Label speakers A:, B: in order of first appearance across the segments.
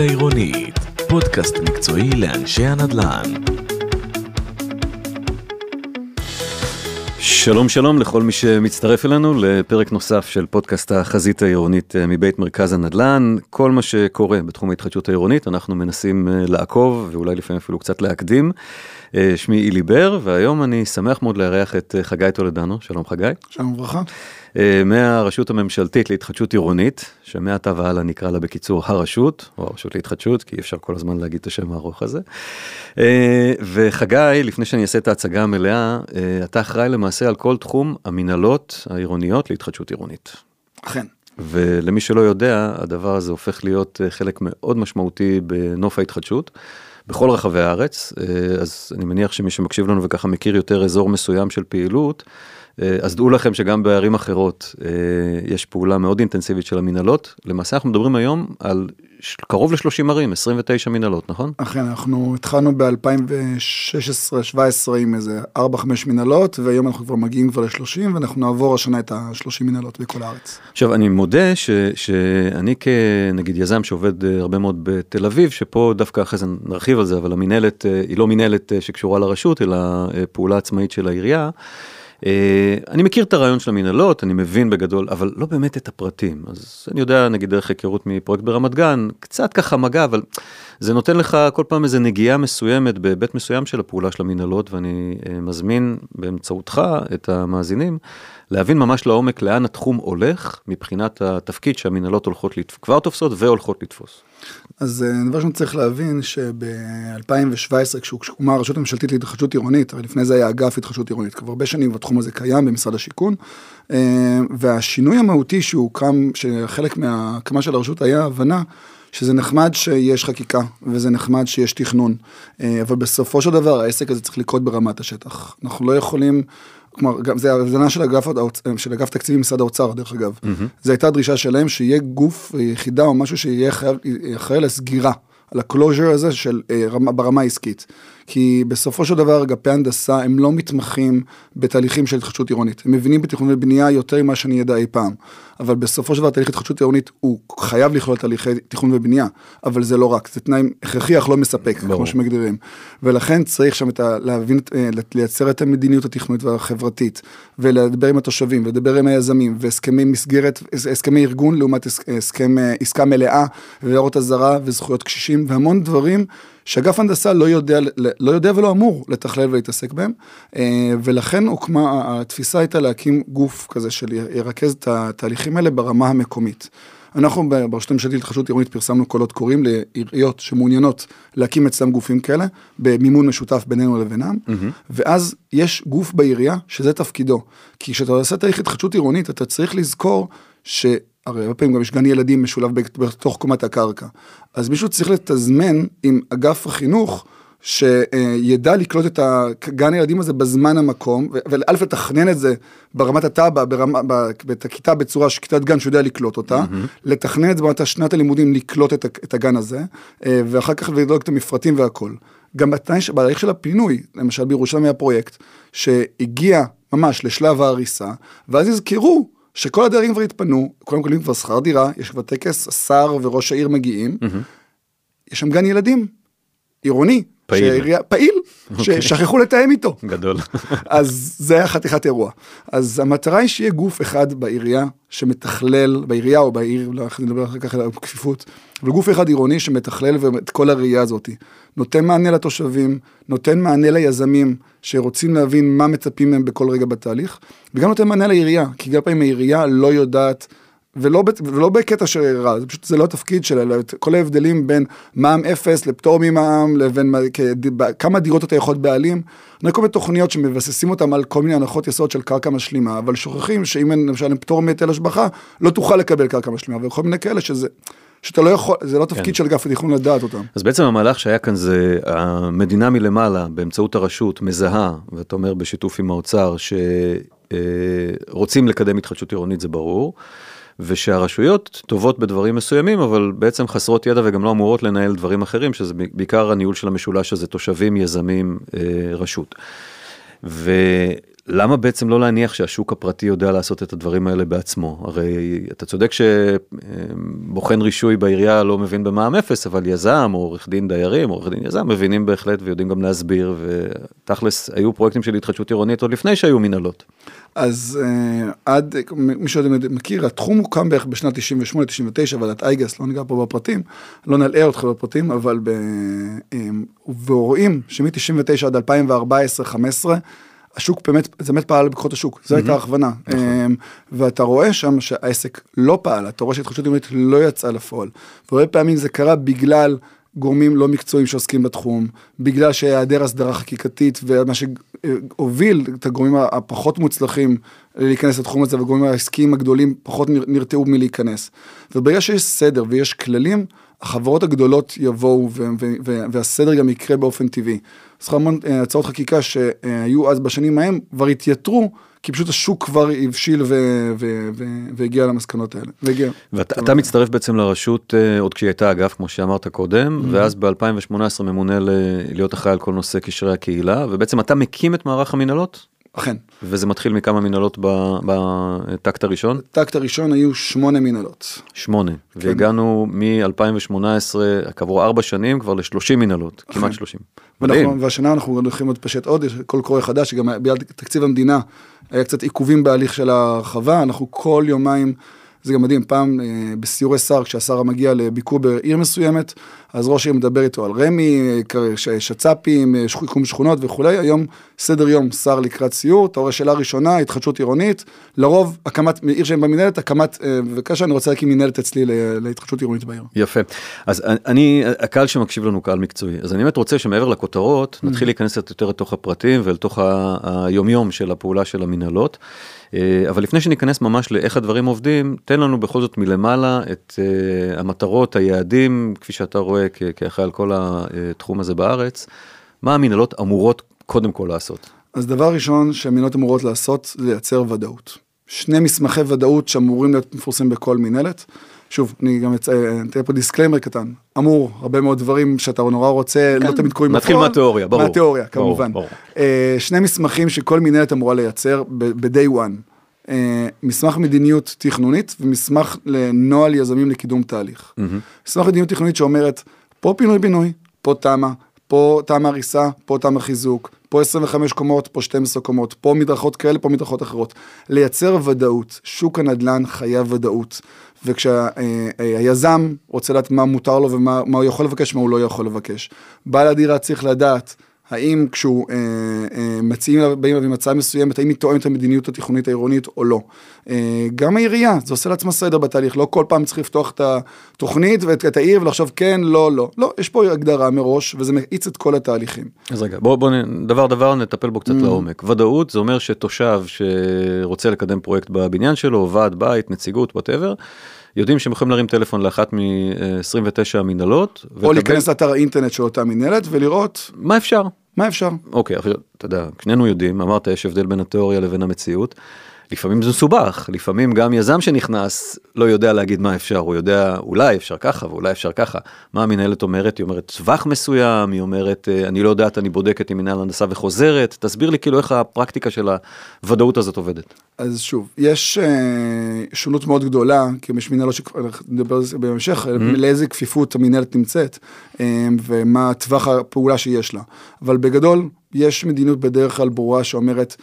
A: העירונית, פודקאסט מקצועי לאנשי הנדל"ן.
B: שלום שלום לכל מי שמצטרף אלינו לפרק נוסף של פודקאסט החזית העירונית אה, מבית מרכז הנדל"ן. כל מה שקורה בתחום ההתחדשות העירונית אנחנו מנסים אה, לעקוב ואולי לפעמים אפילו קצת להקדים. אה, שמי אילי בר והיום אני שמח מאוד לארח את חגי טולדנו, שלום חגי.
C: שלום וברכה.
B: אה, מהרשות הממשלתית להתחדשות עירונית, שמעתה והלאה נקרא לה בקיצור הרשות, או הרשות להתחדשות, כי אי אפשר כל הזמן להגיד את השם הארוך הזה. אה, וחגי, לפני שאני אעשה את ההצגה המלאה, אה, אתה אחראי למעשה על כל תחום המינהלות העירוניות להתחדשות עירונית.
C: אכן.
B: ולמי שלא יודע, הדבר הזה הופך להיות חלק מאוד משמעותי בנוף ההתחדשות. בכל רחבי הארץ, אז אני מניח שמי שמקשיב לנו וככה מכיר יותר אזור מסוים של פעילות, אה, אז דעו לכם שגם בערים אחרות אה, יש פעולה מאוד אינטנסיבית של המנהלות. למעשה אנחנו מדברים היום על קרוב ל-30 ערים, 29 מנהלות, נכון?
C: אכן, אנחנו התחלנו ב-2016-2017 עם איזה 4-5 מנהלות, והיום אנחנו כבר מגיעים כבר ל-30, ואנחנו נעבור השנה את ה-30 מנהלות בכל הארץ.
B: עכשיו, אני מודה ש, שאני כנגיד יזם שעובד אה, הרבה מאוד בתל אביב, שפה דווקא אחרי זה נרחיב על זה, אבל המנהלת היא לא מנהלת שקשורה לרשות, אלא פעולה עצמאית של העירייה. אה, אני מכיר את הרעיון של המנהלות, אני מבין בגדול, אבל לא באמת את הפרטים. אז אני יודע, נגיד דרך היכרות מפרויקט ברמת גן, קצת ככה מגע, אבל זה נותן לך כל פעם איזה נגיעה מסוימת בהיבט מסוים של הפעולה של המנהלות, ואני אה, מזמין באמצעותך את המאזינים להבין ממש לעומק לאן התחום הולך מבחינת התפקיד שהמנהלות הולכות, לתפוס, כבר תופסות והולכות לתפוס.
C: אז אה, דבר ראשון צריך להבין שב-2017 כשהוקמה הרשות הממשלתית להתחדשות עירונית, הרי לפני זה היה אגף התחדשות עירונית, כבר הרבה שנים התחום הזה קיים במשרד השיכון, אה, והשינוי המהותי שהוקם, שחלק מההקמה של הרשות היה הבנה שזה נחמד שיש חקיקה וזה נחמד שיש תכנון, אה, אבל בסופו של דבר העסק הזה צריך לקרות ברמת השטח. אנחנו לא יכולים, כלומר, גם זה ההבדנה של אגף, של אגף תקציבי במשרד האוצר, דרך אגב. Mm-hmm. זו הייתה דרישה שלהם שיהיה גוף, יחידה או משהו שיהיה חייב, אחראי לסגירה, על הקלוז'ר הזה של אה, ברמה העסקית. כי בסופו של דבר אגפי הנדסה הם לא מתמחים בתהליכים של התחדשות עירונית. הם מבינים בתכנון ובנייה יותר ממה שאני ידע אי פעם. אבל בסופו של דבר תהליך התחדשות עירונית הוא חייב לכלול תהליכי תכנון ובנייה, אבל זה לא רק, זה תנאי הכרחי אך לא מספק, ברור. כמו שמגדירים. ולכן צריך שם את ה... להבין, אה, לייצר את המדיניות התכנונית והחברתית, ולדבר עם התושבים, ולדבר עם היזמים, והסכמי מסגרת, הסכמי ארגון לעומת הסכם אה, עסקה מלאה, והערות אזהרה וזכויות קשישים, והמון דברים שאגף הנדסה לא יודע, לא יודע ולא אמור לתכלל ולהתעסק בהם, אה, ולכן הוקמה, התפיסה הייתה להקים גוף כזה של ירכז את התהליכים האלה ברמה המקומית. אנחנו ברשות הממשלתית להתחדשות עירונית פרסמנו קולות קוראים לעיריות שמעוניינות להקים אצלם גופים כאלה, במימון משותף בינינו לבינם, mm-hmm. ואז יש גוף בעירייה שזה תפקידו. כי כשאתה עושה תהליך התחדשות עירונית, אתה צריך לזכור ש... הרי הרבה פעמים גם יש גן ילדים משולב בתוך קומת הקרקע. אז מישהו צריך לתזמן עם אגף החינוך, שידע לקלוט את הגן הילדים הזה בזמן המקום, וא' לתכנן את זה ברמת התב"ע, את הכיתה בצורה שכיתת גן שיודע לקלוט אותה, mm-hmm. לתכנן את זה ברמת שנת הלימודים לקלוט את, את הגן הזה, אה, ואחר כך לדאוג את המפרטים והכל. גם בתנאי, בהליך של הפינוי, למשל בירושלים היה פרויקט שהגיע ממש לשלב ההריסה, ואז יזכרו שכל הדיירים כבר התפנו, כולם מקבלים כבר שכר דירה, יש כבר טקס, השר וראש העיר מגיעים, mm-hmm. יש שם גן ילדים, עירוני,
B: פעיל,
C: שעירייה, פעיל, okay. אוקיי. ששכחו לתאם איתו.
B: גדול.
C: אז זה היה חתיכת אירוע. אז המטרה היא שיהיה גוף אחד בעירייה שמתכלל, בעירייה או בעיר, לא נדבר אחר כך על הכפיפות, אבל גוף אחד עירוני שמתכלל את כל הראייה הזאת. נותן מענה לתושבים, נותן מענה ליזמים שרוצים להבין מה מצפים מהם בכל רגע בתהליך, וגם נותן מענה לעירייה, כי גם פעמים העירייה לא יודעת ולא, ולא בקטע של רע, זה פשוט, זה לא התפקיד שלה, אלא כל ההבדלים בין מע"מ אפס לפטור ממע"מ, לבין כמה דירות אתה יכול בעלים. אני כל מיני תוכניות שמבססים אותם על כל מיני הנחות יסוד של קרקע משלימה, אבל שוכחים שאם אין למשל פטור מהיטל השבחה, לא תוכל לקבל קרקע משלימה, וכל מיני כאלה שזה... שאתה לא יכול, זה לא תפקיד כן. של אגף התכנון לדעת אותם.
B: אז בעצם המהלך שהיה כאן זה המדינה מלמעלה באמצעות הרשות מזהה, ואתה אומר בשיתוף עם האוצר, שרוצים לקדם התחדשות עירונית זה ברור. ושהרשויות טובות בדברים מסוימים, אבל בעצם חסרות ידע וגם לא אמורות לנהל דברים אחרים, שזה בעיקר הניהול של המשולש הזה, תושבים, יזמים, אה, רשות. למה בעצם לא להניח שהשוק הפרטי יודע לעשות את הדברים האלה בעצמו? הרי אתה צודק שבוחן רישוי בעירייה לא מבין במע"מ אפס, אבל יזם או עורך דין דיירים, עורך דין יזם, מבינים בהחלט ויודעים גם להסביר, ותכלס היו פרויקטים של התחדשות עירונית עוד לפני שהיו מנהלות.
C: אז uh, עד, מי שעוד מכיר, התחום הוקם בערך בשנת 98-99, ועדת אייגס, לא ניגע פה בפרטים, לא נלאה אותך בפרטים, אבל ב... ורואים שמ-99 עד 2014-2015, השוק באמת, זה באמת פעל בכוחות השוק, זו הייתה ההכוונה. נכון. ואתה רואה שם שהעסק לא פעל, אתה רואה שהתחדשות עירונית לא יצאה לפועל. והרבה פעמים זה קרה בגלל גורמים לא מקצועיים שעוסקים בתחום, בגלל שהיעדר הסדרה חקיקתית ומה שהוביל את הגורמים הפחות מוצלחים להיכנס לתחום הזה, והגורמים העסקיים הגדולים פחות נרתעו מלהיכנס. וברגע שיש סדר ויש כללים, החברות הגדולות יבואו והסדר גם יקרה באופן טבעי. אז המון אה, הצעות חקיקה שהיו אז בשנים ההם כבר התייתרו. כי פשוט השוק כבר הבשיל והגיע למסקנות האלה. והגיע.
B: ואתה מצטרף בעצם לרשות uh, עוד כשהיא הייתה אגף, כמו שאמרת קודם, mm-hmm. ואז ב-2018 ממונה להיות אחראי על כל נושא קשרי הקהילה, ובעצם אתה מקים את מערך המנהלות?
C: אכן.
B: וזה מתחיל מכמה מנהלות בטקט הראשון?
C: בטקט הראשון היו שמונה מנהלות.
B: שמונה, כן. והגענו מ-2018, כעבור ארבע שנים, כבר ל-30 מנהלות. כמעט 30.
C: ואנחנו, והשנה אנחנו הולכים להתפשט עוד, יש קול קורא חדש, שגם בגלל תקציב המדינה היה קצת עיכובים בהליך של ההרחבה, אנחנו כל יומיים... זה גם מדהים, פעם אה, בסיורי שר, כשהשר מגיע לביקור בעיר מסוימת, אז ראש העיר מדבר איתו על רמי, שצ"פים, אה, שיקום שכונות וכולי, היום סדר יום שר לקראת סיור, אתה רואה שאלה ראשונה, התחדשות עירונית, לרוב הקמת, עיר שהם במנהלת, הקמת, אה, וכאשר אני רוצה להקים מנהלת אצלי להתחדשות עירונית בעיר.
B: יפה, אז אני, הקהל שמקשיב לנו קהל מקצועי, אז אני באמת רוצה שמעבר לכותרות, נתחיל להיכנס יותר לתוך הפרטים ולתוך היומיום של הפעולה של המנהלות. אה, אבל לפני שניכנס ממש לאיך הדברים עובדים, תן לנו בכל זאת מלמעלה את uh, המטרות, היעדים, כפי שאתה רואה כאחראי על כל התחום הזה בארץ, מה המנהלות אמורות קודם כל לעשות?
C: אז דבר ראשון שהמנהלות אמורות לעשות זה לייצר ודאות. שני מסמכי ודאות שאמורים להיות מפורסמים בכל מנהלת. שוב, אני גם אתן פה disclaimer קטן. אמור, הרבה מאוד דברים שאתה נורא רוצה, לא כן. לא תמיד קורים
B: בפועל. נתחיל מהתיאוריה, ברור.
C: מהתיאוריה, כמובן. ברור, ברור. Uh, שני מסמכים שכל מנהלת אמורה לייצר ב-day one. Uh, מסמך מדיניות תכנונית ומסמך לנוהל יזמים לקידום תהליך. Mm-hmm. מסמך מדיניות תכנונית שאומרת, פה פינוי בינוי, פה תמ"א, פה תמ"א הריסה, פה תמ"א חיזוק, פה 25 קומות, פה 12 קומות, פה מדרכות כאלה, פה מדרכות אחרות. לייצר ודאות, שוק הנדל"ן חייב ודאות. וכשהיזם רוצה לדעת מה מותר לו ומה הוא יכול לבקש, מה הוא לא יכול לבקש. בעל הדירה צריך לדעת האם כשהוא אה, אה, מציעים, באים עם הצעה מסוימת, האם היא תואמת את המדיניות התכנונית העירונית או לא. אה, גם העירייה, זה עושה לעצמה סדר בתהליך, לא כל פעם צריך לפתוח את התוכנית ואת את העיר ולחשוב כן, לא, לא. לא, יש פה הגדרה מראש וזה מאיץ את כל התהליכים.
B: אז רגע, בואו בוא, דבר דבר נטפל בו קצת mm. לעומק. ודאות זה אומר שתושב שרוצה לקדם פרויקט בבניין שלו, ועד בית, נציגות, whatever. יודעים שהם יכולים להרים טלפון לאחת מ-29 המנהלות.
C: או להיכנס לאתר האינטרנט של אותה מנהלת ולראות
B: מה אפשר.
C: מה אפשר?
B: אוקיי, עכשיו, אתה יודע, שנינו יודעים, אמרת, יש הבדל בין התיאוריה לבין המציאות. לפעמים זה מסובך, לפעמים גם יזם שנכנס לא יודע להגיד מה אפשר, הוא יודע אולי אפשר ככה ואולי אפשר ככה. מה המנהלת אומרת? היא אומרת טווח מסוים, היא אומרת אה, אני לא יודעת, אני בודקת עם מנהל הנדסה וחוזרת, תסביר לי כאילו איך הפרקטיקה של הוודאות הזאת עובדת.
C: אז שוב, יש אה, שונות מאוד גדולה, כי יש מנהלות שנדבר על זה בהמשך, mm-hmm. לאיזה כפיפות המנהלת נמצאת אה, ומה טווח הפעולה שיש לה. אבל בגדול, יש מדיניות בדרך כלל ברורה שאומרת,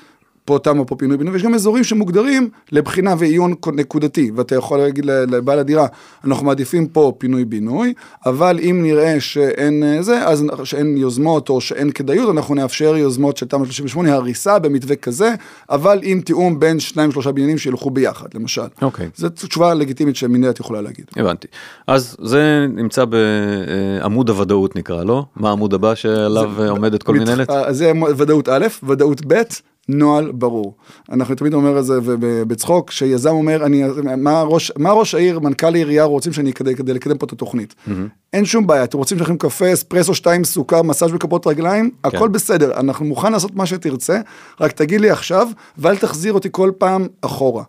C: פה תמה פה פינוי בינוי, ויש גם אזורים שמוגדרים לבחינה ועיון נקודתי, ואתה יכול להגיד לבעל הדירה, אנחנו מעדיפים פה פינוי בינוי, אבל אם נראה שאין אה, זה, אז שאין יוזמות או שאין כדאיות, אנחנו נאפשר יוזמות של תמ"א 38, הריסה במתווה כזה, אבל עם תיאום בין שניים שלושה בניינים שילכו ביחד, למשל.
B: אוקיי. Okay.
C: זו תשובה לגיטימית שמנהלת יכולה להגיד.
B: הבנתי. אז זה נמצא בעמוד הוודאות נקרא, לא? מה העמוד הבא שעליו זה, עומדת כל מת, מנהלת?
C: אה, זה ודאות א', ודאות ב', נוהל ברור. אנחנו תמיד אומר את זה בצחוק, שיזם אומר, אני, מה, ראש, מה ראש העיר, מנכ"ל העירייה רוצים שאני אקדם כדי לקדם פה את התוכנית. Mm-hmm. אין שום בעיה, אתם רוצים שלכם קפה, אספרסו, שתיים, סוכר, מסאז' בכפות רגליים, כן. הכל בסדר, אנחנו מוכן לעשות מה שתרצה, רק תגיד לי עכשיו, ואל תחזיר אותי כל פעם אחורה.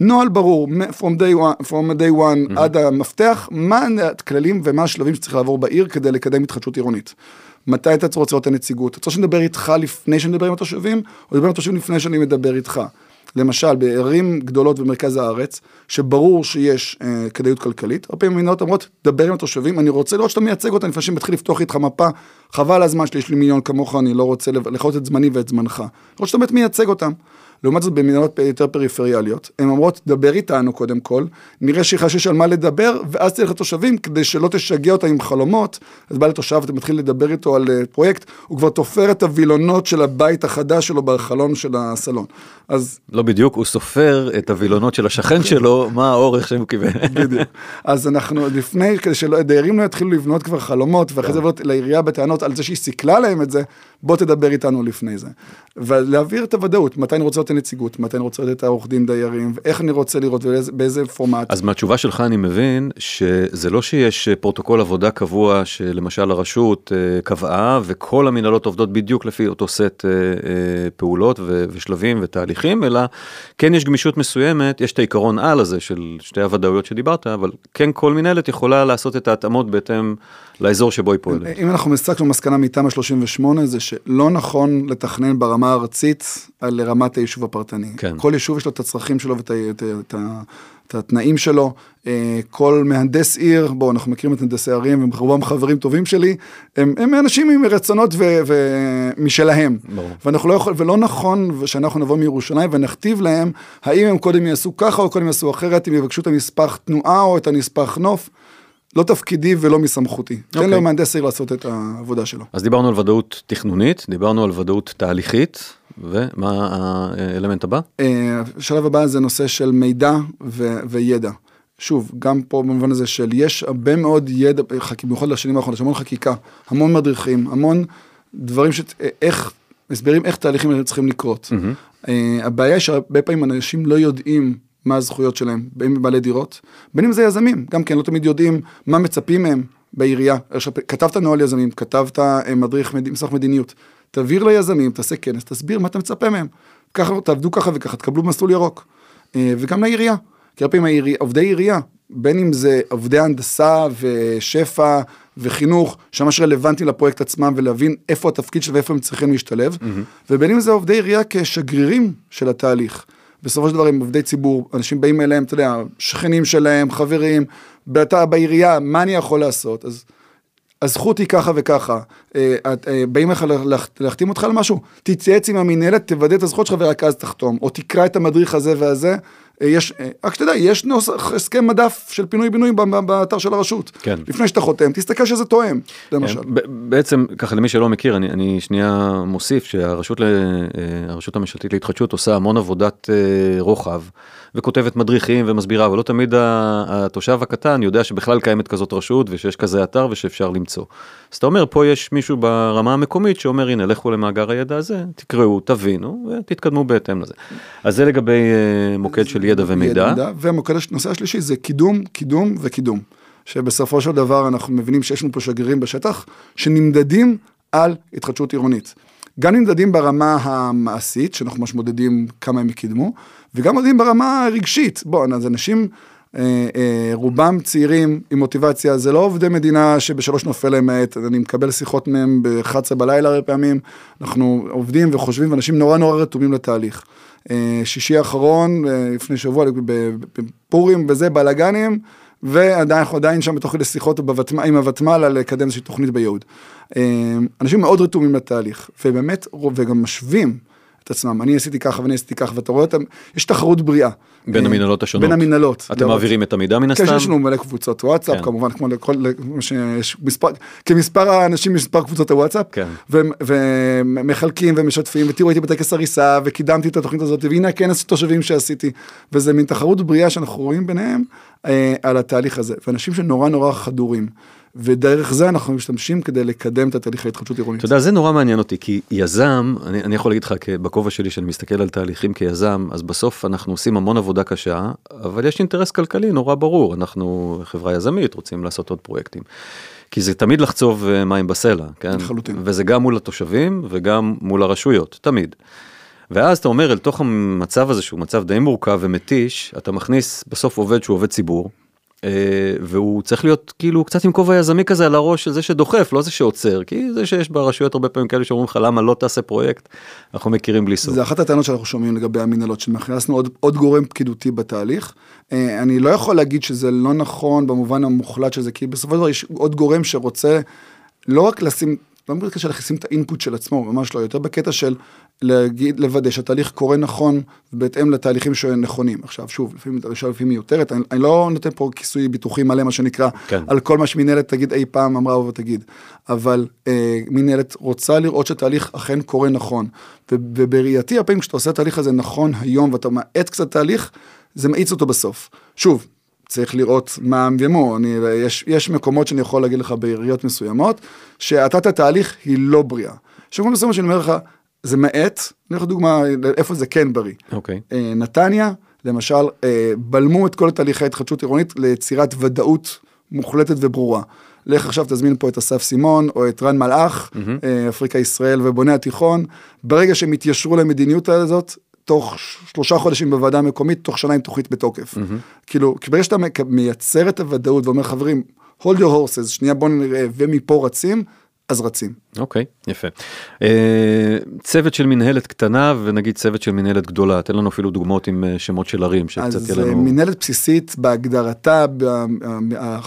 C: נוהל ברור, from day one, from day one mm-hmm. עד המפתח, מה הכללים ומה השלבים שצריך לעבור בעיר כדי לקדם התחדשות עירונית. מתי אתה רוצה לראות את הנציגות? אתה רוצה שנדבר איתך לפני שנדבר עם התושבים, או לדבר עם התושבים לפני שאני מדבר איתך? למשל, בערים גדולות במרכז הארץ, שברור שיש אה, כדאיות כלכלית, הרבה פעמים מדינות אומרות, דבר עם התושבים, אני רוצה לראות שאתה מייצג אותם, לפני שאני מתחיל לפתוח איתך מפה, חבל הזמן שלי, יש לי מיליון כמוך, אני לא רוצה לחיות את זמני ואת זמנך. לראות שאתה באמת מייצג אותם. לעומת זאת במדינות יותר פריפריאליות, הן אומרות, דבר איתנו קודם כל, נראה שיש על מה לדבר, ואז תלך לתושבים, כדי שלא תשגע אותם עם חלומות, אז בא לתושב, אתה מתחיל לדבר איתו על uh, פרויקט, הוא כבר תופר את הווילונות של הבית החדש שלו בחלון של הסלון. אז...
B: לא בדיוק, הוא סופר את הווילונות של השכן שלו, מה האורך שהוא כיוון.
C: בדיוק. אז אנחנו לפני, כדי שדיירים לא יתחילו לבנות כבר חלומות, ואחרי זה לבנות לעירייה בטענות על זה שהיא סיכלה להם את זה, בוא תדבר איתנו לפני זה. ולהעביר את הוודאות, מתי אני רוצה להיות הנציגות, מתי אני רוצה להיות את העורך דין דיירים, ואיך אני רוצה לראות ובאיזה פורמט.
B: אז מהתשובה שלך אני מבין שזה לא שיש פרוטוקול עבודה קבוע שלמשל הרשות אה, קבעה, וכל המנהלות עובדות בדיוק לפי אותו סט אה, אה, פעולות ושלבים ותהליכים, אלא כן יש גמישות מסוימת, יש את העיקרון על הזה של שתי הוודאויות שדיברת, אבל כן כל מנהלת יכולה לעשות את ההתאמות בהתאם לאזור שבו היא פועלת.
C: אם אנחנו מסתכלים מסקנה מתמ"א 38 זה שלא נכון לתכנן ברמה הארצית על רמת היישוב הפרטני. כן. כל יישוב יש לו את הצרכים שלו ואת את, את, את התנאים שלו. אה, כל מהנדס עיר, בואו אנחנו מכירים את מהנדסי ערים, הם רובם חברים טובים שלי, הם, הם אנשים עם רצונות ומשלהם. ואנחנו לא יכול, ולא נכון שאנחנו נבוא מירושלים ונכתיב להם האם הם קודם יעשו ככה או קודם יעשו אחרת, אם יבקשו את הנספח תנועה או את הנספח נוף. לא תפקידי ולא מסמכותי. Okay. תן אוקיי. למהנדס העיר לעשות את העבודה שלו.
B: אז דיברנו על ודאות תכנונית, דיברנו על ודאות תהליכית, ומה האלמנט הבא?
C: אה, השלב הבא זה נושא של מידע ו- וידע. שוב, גם פה במובן הזה של יש הרבה מאוד ידע, במיוחד לשנים האחרונות, יש המון חקיקה, המון מדריכים, המון דברים ש... איך, הסברים איך תהליכים צריכים לקרות. Mm-hmm. הבעיה היא שהרבה פעמים אנשים לא יודעים מה הזכויות שלהם, בין אם בעלי דירות, בין אם זה יזמים, גם כן לא תמיד יודעים מה מצפים מהם בעירייה. עכשיו, כתבת נוהל יזמים, כתבת אה, מדריך, מסמך מדיניות, תעביר ליזמים, תעשה כנס, תסביר מה אתה מצפה מהם. ככה, תעבדו ככה וככה, תקבלו מסלול ירוק. אה, וגם לעירייה, כי הרבה פעמים עובדי עירייה, בין אם זה עובדי הנדסה ושפע וחינוך, שממש רלוונטי לפרויקט עצמם ולהבין איפה התפקיד שלהם ואיפה הם צריכים להשתלב, mm-hmm. ובין אם זה עובדי עירייה כשגרירים של התהליך. בסופו של דבר הם עובדי ציבור, אנשים באים אליהם, אתה יודע, שכנים שלהם, חברים, אתה בעירייה, מה אני יכול לעשות? אז הזכות היא ככה וככה, אה, אה, באים לך להחתים אותך על משהו, תתייעץ עם המינהלת, תוודא את הזכות שלך ורק אז תחתום, או תקרא את המדריך הזה והזה, יש, אה, רק שתדע, יש נוסח, הסכם מדף של פינוי-בינוי באתר של הרשות. כן. לפני שאתה חותם, תסתכל שזה תואם, למשל. כן,
B: בעצם, ככה למי שלא מכיר, אני, אני שנייה מוסיף שהרשות ל, אה, הרשות הממשלתית להתחדשות עושה המון עבודת רוחב. וכותבת מדריכים ומסבירה, אבל לא תמיד התושב הקטן יודע שבכלל קיימת כזאת רשות ושיש כזה אתר ושאפשר למצוא. אז אתה אומר, פה יש מישהו ברמה המקומית שאומר, הנה, לכו למאגר הידע הזה, תקראו, תבינו ותתקדמו בהתאם לזה. אז זה לגבי מוקד של ידע ומידע. ידע,
C: והמוקד, הנושא השלישי זה קידום, קידום וקידום. שבסופו של דבר אנחנו מבינים שיש לנו פה שגרירים בשטח שנמדדים על התחדשות עירונית. גם נמדדים ברמה המעשית, שאנחנו ממש מודדים כמה הם קידמו, וגם מודדים ברמה הרגשית. בואו, אז אנשים, אה, אה, רובם צעירים עם מוטיבציה, זה לא עובדי מדינה שבשלוש נופל להם מהעת, אני מקבל שיחות מהם ב-11 בלילה הרבה פעמים, אנחנו עובדים וחושבים, ואנשים נורא נורא רתומים לתהליך. אה, שישי האחרון, אה, לפני שבוע, בפורים וזה, בלאגנים, ועדיין אנחנו עדיין שם בתוך כדי שיחות עם הוותמ"ל על לקדם איזושהי תוכנית ביהוד. אה, אנשים מאוד רתומים לתהליך, ובאמת, וגם משווים את עצמם, אני עשיתי ככה ואני עשיתי ככה, ואתה רואה אותם, יש תחרות בריאה.
B: בין המנהלות השונות.
C: בין המנהלות.
B: אתם מעבירים את המידע מן הסתם?
C: כן, יש לנו מלא קבוצות וואטסאפ, כן. כמובן, כמו לכל, שיש מספר, כמספר האנשים מספר קבוצות הוואטסאפ, כן. ומחלקים ומשתפים, ותראו הייתי בטקס הריסה, וקידמתי את התוכנית הזאת, והנה הכנס תושבים שעשיתי, וזה מין תחרות בריאה שאנחנו רואים ביניהם אה, על התהליך הזה, ואנשים שנורא נורא חדורים. ודרך זה אנחנו משתמשים כדי לקדם את התהליך ההתחדשות עירונית.
B: אתה יודע, זה נורא מעניין אותי, כי יזם, אני, אני יכול להגיד לך, בכובע שלי שאני מסתכל על תהליכים כיזם, אז בסוף אנחנו עושים המון עבודה קשה, אבל יש אינטרס כלכלי נורא ברור, אנחנו חברה יזמית, רוצים לעשות עוד פרויקטים. כי זה תמיד לחצוב אה, מים בסלע, כן? לחלוטין. וזה גם מול התושבים וגם מול הרשויות, תמיד. ואז אתה אומר, אל תוך המצב הזה שהוא מצב די מורכב ומתיש, אתה מכניס בסוף עובד שהוא עובד ציבור, והוא צריך להיות כאילו קצת עם כובע יזמי כזה על הראש של זה שדוחף, לא זה שעוצר, כי זה שיש ברשויות הרבה פעמים כאלה שאומרים לך למה לא תעשה פרויקט, אנחנו מכירים בלי סוף.
C: זה אחת הטענות שאנחנו שומעים לגבי המנהלות, שנכנסנו עוד, עוד גורם פקידותי בתהליך. אה, אני לא יכול להגיד שזה לא נכון במובן המוחלט של זה, כי בסופו של דבר יש עוד גורם שרוצה לא רק לשים לא בקטע של לשים את האינפוט של עצמו, ממש לא, יותר בקטע של להגיד, לוודא שהתהליך קורה נכון בהתאם לתהליכים שנכונים. עכשיו, שוב, לפעמים דרישה לפעמים מיותרת, אני, אני לא נותן פה כיסוי ביטוחי מלא, מה שנקרא, כן. על כל מה שמנהלת תגיד אי פעם אמרה ותגיד, אבל אה, מנהלת רוצה לראות שהתהליך אכן קורה נכון, ובראייתי, הפעמים כשאתה עושה את התהליך הזה נכון היום ואתה מאט קצת תהליך, זה מאיץ אותו בסוף. שוב, צריך לראות מה ומו, אני, יש, יש מקומות שאני יכול להגיד לך בעיריות מסוימות, שהאטת התהליך היא לא בריאה. יש מקומות מסוימות שאני אומר לך, זה מאט, אני לך דוגמה איפה זה כן בריא.
B: אוקיי.
C: Okay. אה, נתניה, למשל, אה, בלמו את כל תהליכי ההתחדשות עירונית ליצירת ודאות מוחלטת וברורה. לך עכשיו תזמין פה את אסף סימון או את רן מלאך, mm-hmm. אפריקה ישראל ובוני התיכון, ברגע שהם יתיישרו למדיניות הזאת, תוך שלושה חודשים בוועדה המקומית, תוך שנה עם תוכנית בתוקף. Mm-hmm. כאילו, ברגע שאתה מייצר את הוודאות ואומר, חברים, hold your horses, שנייה בוא נראה, ומפה רצים, אז רצים.
B: אוקיי, okay, יפה. Uh, צוות של מנהלת קטנה ונגיד צוות של מנהלת גדולה, תן לנו אפילו דוגמאות עם uh, שמות של ערים
C: שקצת יהיה לנו... אז מנהלת בסיסית בהגדרתה,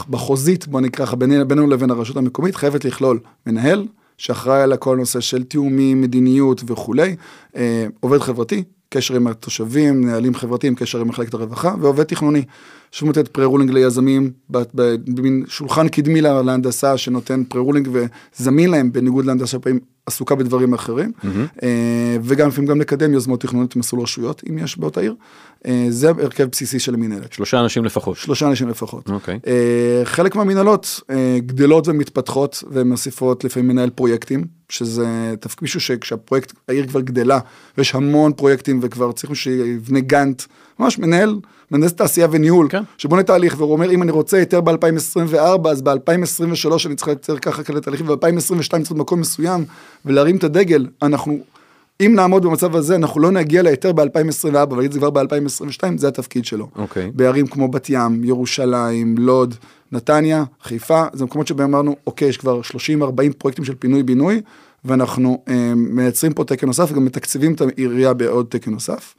C: בחוזית, בוא נקרא, בינינו לבין הרשות המקומית, חייבת לכלול מנהל, שאחראי על הכל נושא של תיאומים, מדיניות וכולי, uh, עובד חברתי, קשר עם התושבים, נהלים חברתיים, קשר עם מחלקת הרווחה, ועובד תכנוני. שוב נותן pre-ruling ליזמים, במין שולחן קדמי להנדסה שנותן pre-ruling וזמין להם, בניגוד להנדסה שפעמים עסוקה בדברים אחרים, mm-hmm. וגם לפעמים גם לקדם יוזמות תכנוניות מסלול רשויות, אם יש באותה עיר. אה, זה הרכב בסיסי של המנהלת.
B: שלושה אנשים לפחות.
C: שלושה אנשים לפחות.
B: אוקיי. Okay.
C: חלק מהמנהלות גדלות ומתפתחות ומוסיפות לפעמים מנהל פרויקטים, שזה תפקיד מישהו שכשהפרויקט, העיר כבר גדלה, ויש המון פרויקטים וכבר צריך מישהו שיבנה גאנט, ממש מנהל, מהנדס תעשייה וניהול, כן. שבונה תהליך והוא אומר אם אני רוצה היתר ב-2024 אז ב-2023 אני צריך לייצר ככה כאלה תהליכים, ב-2022 צריך מקום מסוים ולהרים את הדגל, אנחנו, אם נעמוד במצב הזה אנחנו לא נגיע להיתר ב-2024 אבל זה כבר ב-2022 זה התפקיד שלו.
B: אוקיי.
C: בערים כמו בת ים, ירושלים, לוד, נתניה, חיפה, זה מקומות שבהם אמרנו אוקיי יש כבר 30-40 פרויקטים של פינוי בינוי ואנחנו אה, מייצרים פה תקן נוסף וגם מתקצבים את העירייה בעוד תקן נוסף.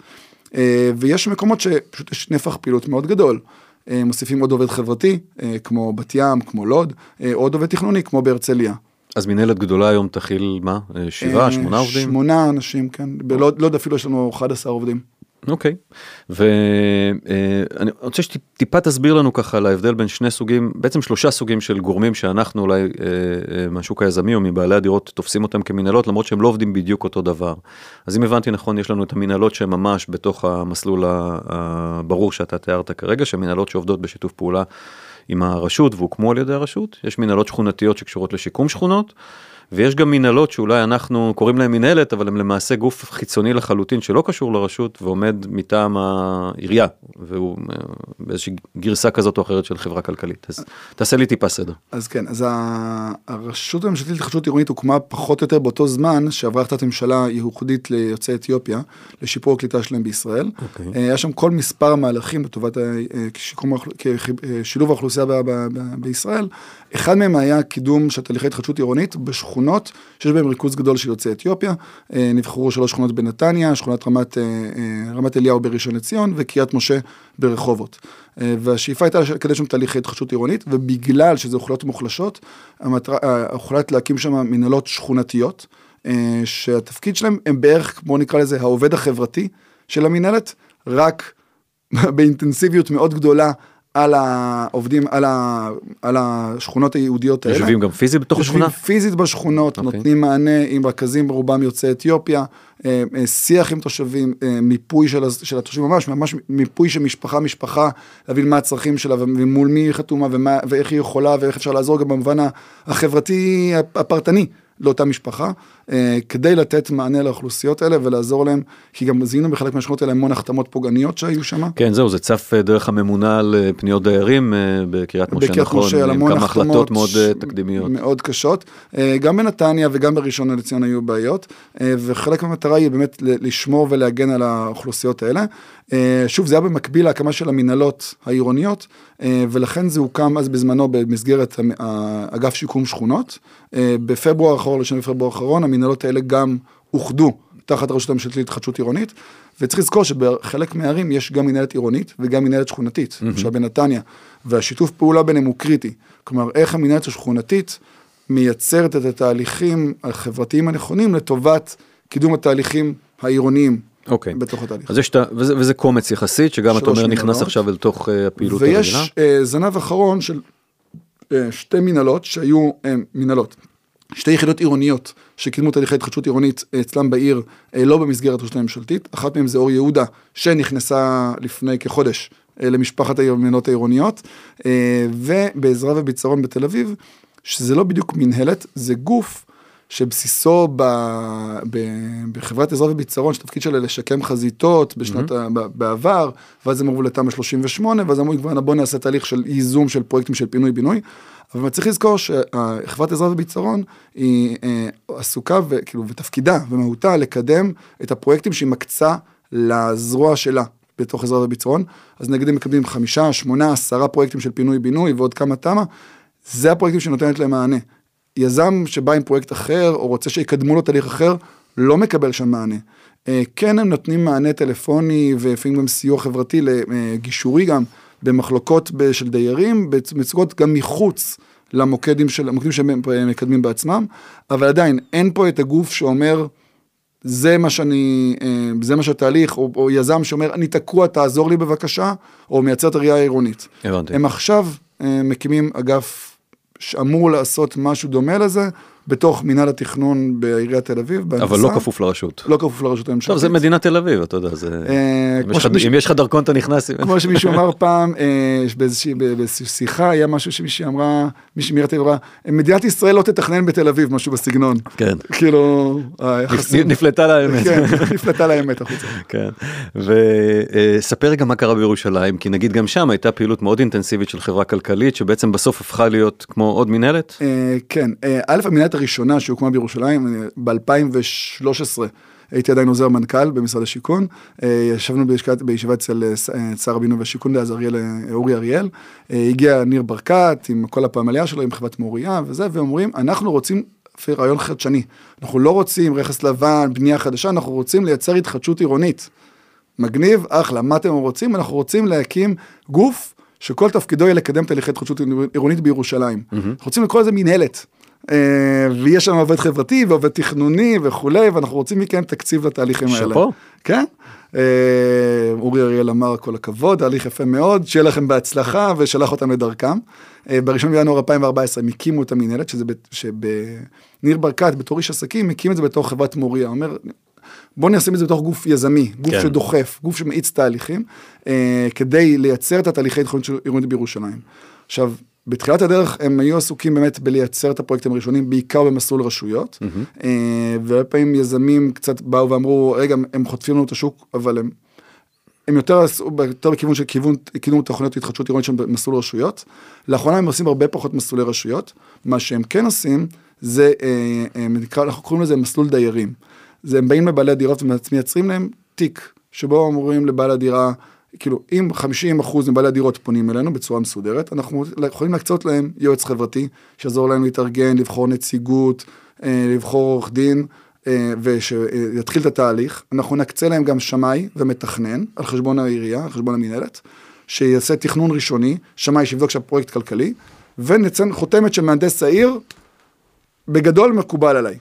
C: אה, ויש מקומות שפשוט יש נפח פעילות מאוד גדול. אה, מוסיפים עוד עובד חברתי, אה, כמו בת ים, כמו לוד, עוד עובד תכנוני, כמו בהרצליה.
B: אז מנהלת גדולה היום תכיל מה? שבעה, שמונה עובדים?
C: שמונה אנשים, כן. בלוד אפילו יש לנו 11 עובדים.
B: אוקיי, ואני רוצה שטיפה תסביר לנו ככה על ההבדל בין שני סוגים, בעצם שלושה סוגים של גורמים שאנחנו אולי אה, אה, מהשוק היזמי או מבעלי הדירות תופסים אותם כמנהלות למרות שהם לא עובדים בדיוק אותו דבר. אז אם הבנתי נכון יש לנו את המנהלות שהן ממש בתוך המסלול הברור שאתה תיארת כרגע, שהמנהלות שעובדות בשיתוף פעולה עם הרשות והוקמו על ידי הרשות, יש מנהלות שכונתיות שקשורות לשיקום שכונות. ויש גם מנהלות שאולי אנחנו קוראים להן מנהלת, אבל הן למעשה גוף חיצוני לחלוטין שלא קשור לרשות ועומד מטעם העירייה, והוא אה, באיזושהי גרסה כזאת או אחרת של חברה כלכלית. אז תעשה לי טיפה סדר.
C: אז כן, אז הרשות הממשלתית להתחדשות עירונית הוקמה פחות או יותר באותו זמן שעברה החלטת ממשלה ייחודית ליוצאי אתיופיה, לשיפור הקליטה שלהם בישראל. Okay. אוקיי. אה, היה שם כל מספר מהלכים לטובת אה, שילוב האוכלוסייה בישראל. אחד מהם היה קידום של תהליכי התחדשות עירונית בשכונות. שכונות שיש בהן ריכוז גדול של יוצאי אתיופיה. אה, נבחרו שלוש שכונות בנתניה, שכונת רמת, אה, אה, רמת אליהו בראשון לציון וקריית משה ברחובות. והשאיפה הייתה לקדם שם תהליכי התחדשות עירונית, ובגלל שזה אוכלויות מוחלשות, הוחלט להקים שם מנהלות שכונתיות, שהתפקיד שלהם הם בערך, בואו נקרא לזה, העובד החברתי של המנהלת, רק באינטנסיביות מאוד גדולה על העובדים, על, ה, על השכונות היהודיות
B: האלה. יושבים גם פיזית בתוך השכונה?
C: יושבים פיזית בשכונות, okay. אוקיי. נותנים מענה עם רכזים ברובם יוצאי אתיופיה, אה, אה, שיח עם תושבים, אה, מיפוי של, של התושבים, ממש, ממש מיפוי של משפחה משפחה, להבין מה הצרכים שלה ומול מי היא חתומה ומה, ואיך היא יכולה ואיך אפשר לעזור גם במובן החברתי הפרטני לאותה משפחה. אה, כדי לתת מענה לאוכלוסיות האלה ולעזור להם, כי גם זיהינו בחלק מהשכונות האלה המון החתמות פוגעניות שהיו שם.
B: כן, זהו, זה צף אה, דרך הממונה על אה, פניות דיירים בקריית משה,
C: בקריית
B: נכון,
C: משה,
B: עם כמה החלטות מאוד תקדימיות.
C: מאוד קשות. גם בנתניה וגם בראשון לציון היו בעיות, וחלק מהמטרה היא באמת לשמור ולהגן על האוכלוסיות האלה. שוב, זה היה במקביל להקמה של המנהלות העירוניות, ולכן זה הוקם אז בזמנו במסגרת האגף שיקום שכונות. בפברואר האחרון, לשנה בפברואר האחרון, המנהלות האלה גם אוחדו תחת הרשות הממשלתית להתחדשות עירונית, וצריך לזכור שבחלק מהערים יש גם מנהלת עירונית וגם מנהלת שכונתית, למשל בנתניה, והשיתוף פעולה ביניהם הוא קריטי. כלומר, איך המנהלת השכונתית מייצרת את התהליכים החברתיים הנכונים לטובת קידום התהליכים העירוניים
B: אוקיי.
C: בתוך התהליך.
B: אז יש את ה... וזה, וזה קומץ יחסית, שגם אתה אומר נכנס
C: מנהלות.
B: עכשיו אל תוך אה, הפעילות הרגילה.
C: ויש אה, זנב אחרון של אה, שתי מנהלות שהיו אה, מנהלות. שתי יחידות עירוניות שקידמו תהליכי התחדשות עירונית אה, אצלם בעיר, אה, לא במסגרת רשות הממשלתית. אחת מהן זה אור יהודה, שנכנסה לפני כחודש אה, למשפחת המנהלות העירוניות, ובעזרה וביצרון בתל אביב, שזה לא בדיוק מנהלת, זה גוף שבסיסו ב, ב, בחברת עזרה וביצרון, שתפקיד שלה לשקם חזיתות בשנת, ה- ב- בעבר, ואז הם עברו לתמ"א 38, ואז אמרו, כבר בוא נעשה תהליך של ייזום של פרויקטים של פינוי-בינוי. אבל צריך לזכור שחברת עזרה וביצרון היא אה, עסוקה וכאילו ותפקידה ומהותה לקדם את הפרויקטים שהיא מקצה לזרוע שלה בתוך עזרה וביצרון. אז נגיד הם מקבלים חמישה, שמונה, עשרה פרויקטים של פינוי-בינוי ועוד כמה תמ"א, זה הפרויקטים שנותנת להם מענה. יזם שבא עם פרויקט אחר, או רוצה שיקדמו לו תהליך אחר, לא מקבל שם מענה. אה, כן הם נותנים מענה טלפוני ולפעמים גם סיוע חברתי, גישורי גם, במחלוקות של דיירים, במצוקות גם מחוץ למוקדים של, המוקדים שהם מקדמים בעצמם, אבל עדיין אין פה את הגוף שאומר, זה מה שאני, אה, זה מה שהתהליך, או, או יזם שאומר, אני תקוע, תעזור לי בבקשה, או מייצר את הראייה העירונית.
B: הבנתי.
C: הם עכשיו אה, מקימים אגף שאמור לעשות משהו דומה לזה, בתוך מינהל התכנון בעיריית תל אביב,
B: אבל
C: בהנדסה.
B: לא כפוף לרשות.
C: לא כפוף לרשות הממשלתית.
B: טוב, זה מדינת תל אביב, אתה יודע, זה...
C: אה,
B: אם יש
C: שמישהו-
B: אם יש לך דרכון אתה נכנס...
C: כמו שמישהו אמר פעם, אה, באיזושהי שיחה, היה משהו שמישהי אמרה, מישהי מעיריית תל אביב אמרה, מדינת ישראל לא תתכנן בתל אביב, משהו בסגנון.
B: כן.
C: כאילו, היחסים...
B: נפלטה לאמת.
C: כן, נפלטה לאמת החוצה.
B: כן, וספר רגע מה קרה בירושלים, כי נגיד גם שם הייתה פעילות מאוד אינטנסיבית של חברה כלכלית, שבעצם בסוף הפכה להיות כמו עוד מנהלת.
C: אה, כן, אה, א', המנהלת הראשונה שהוקמה בירושלים, ב-2013 הייתי עדיין עוזר מנכ"ל במשרד השיכון, אה, ישבנו בישבת, בישיבה אצל אה, אה, שר הבינוי והשיכון דאז אריאל, אורי אריאל, הגיע ניר ברקת עם כל הפמליה שלו, עם חברת מוריה וזה, ואומרים, אנחנו רוצים לפי רעיון חדשני, אנחנו לא רוצים רכס לבן, בנייה חדשה, אנחנו רוצים לייצר התחדשות עירונית. מגניב, אחלה, מה אתם רוצים? אנחנו רוצים להקים גוף שכל תפקידו יהיה לקדם תהליכי התחדשות עירונית בירושלים. אנחנו רוצים לקרוא לזה מנהלת. אה, ויש שם עובד חברתי ועובד תכנוני וכולי, ואנחנו רוצים מכם תקציב לתהליכים האלה.
B: שאפו.
C: כן. אה, אורי אריאל אמר כל הכבוד, תהליך יפה מאוד, שיהיה לכם בהצלחה, ושלח אותם לדרכם. אה, בראשון בינואר 2014 הם הקימו את המנהלת, שזה שבניר ברקת, בתור איש עסקים, הקים את זה בתור חברת מוריה. אומר, בוא נשים את זה בתוך גוף יזמי, גוף
B: כן.
C: שדוחף, גוף שמאיץ תהליכים, אה, כדי לייצר את התהליכי התחדשות עירונית בירושלים. עכשיו, בתחילת הדרך הם היו עסוקים באמת בלייצר את הפרויקטים הראשונים, בעיקר במסלול רשויות, אה, והרבה פעמים יזמים קצת באו ואמרו, רגע, הם חוטפים לנו את השוק, אבל הם... הם יותר יותר בכיוון של כיוון, קידום תוכניות התחדשות עירונית שם במסלול רשויות. לאחרונה הם עושים הרבה פחות מסלולי רשויות. מה שהם כן עושים, זה, אה, אה, נקרא, אנחנו קוראים לזה מסלול דיירים. זה הם באים לבעלי הדירות ומייצרים להם תיק, שבו אומרים לבעל הדירה, כאילו, אם 50 אחוז מבעלי הדירות פונים אלינו בצורה מסודרת, אנחנו יכולים להקצות להם יועץ חברתי, שיעזור להם להתארגן, לבחור נציגות, אה, לבחור עורך דין. אה, ושיתחיל את התהליך, אנחנו נקצה להם גם שמאי ומתכנן על חשבון העירייה, על חשבון המנהלת, שיעשה תכנון ראשוני, שמאי שיבדוק שהפרויקט כלכלי, ונציין חותמת של מהנדס העיר, בגדול מקובל עליי.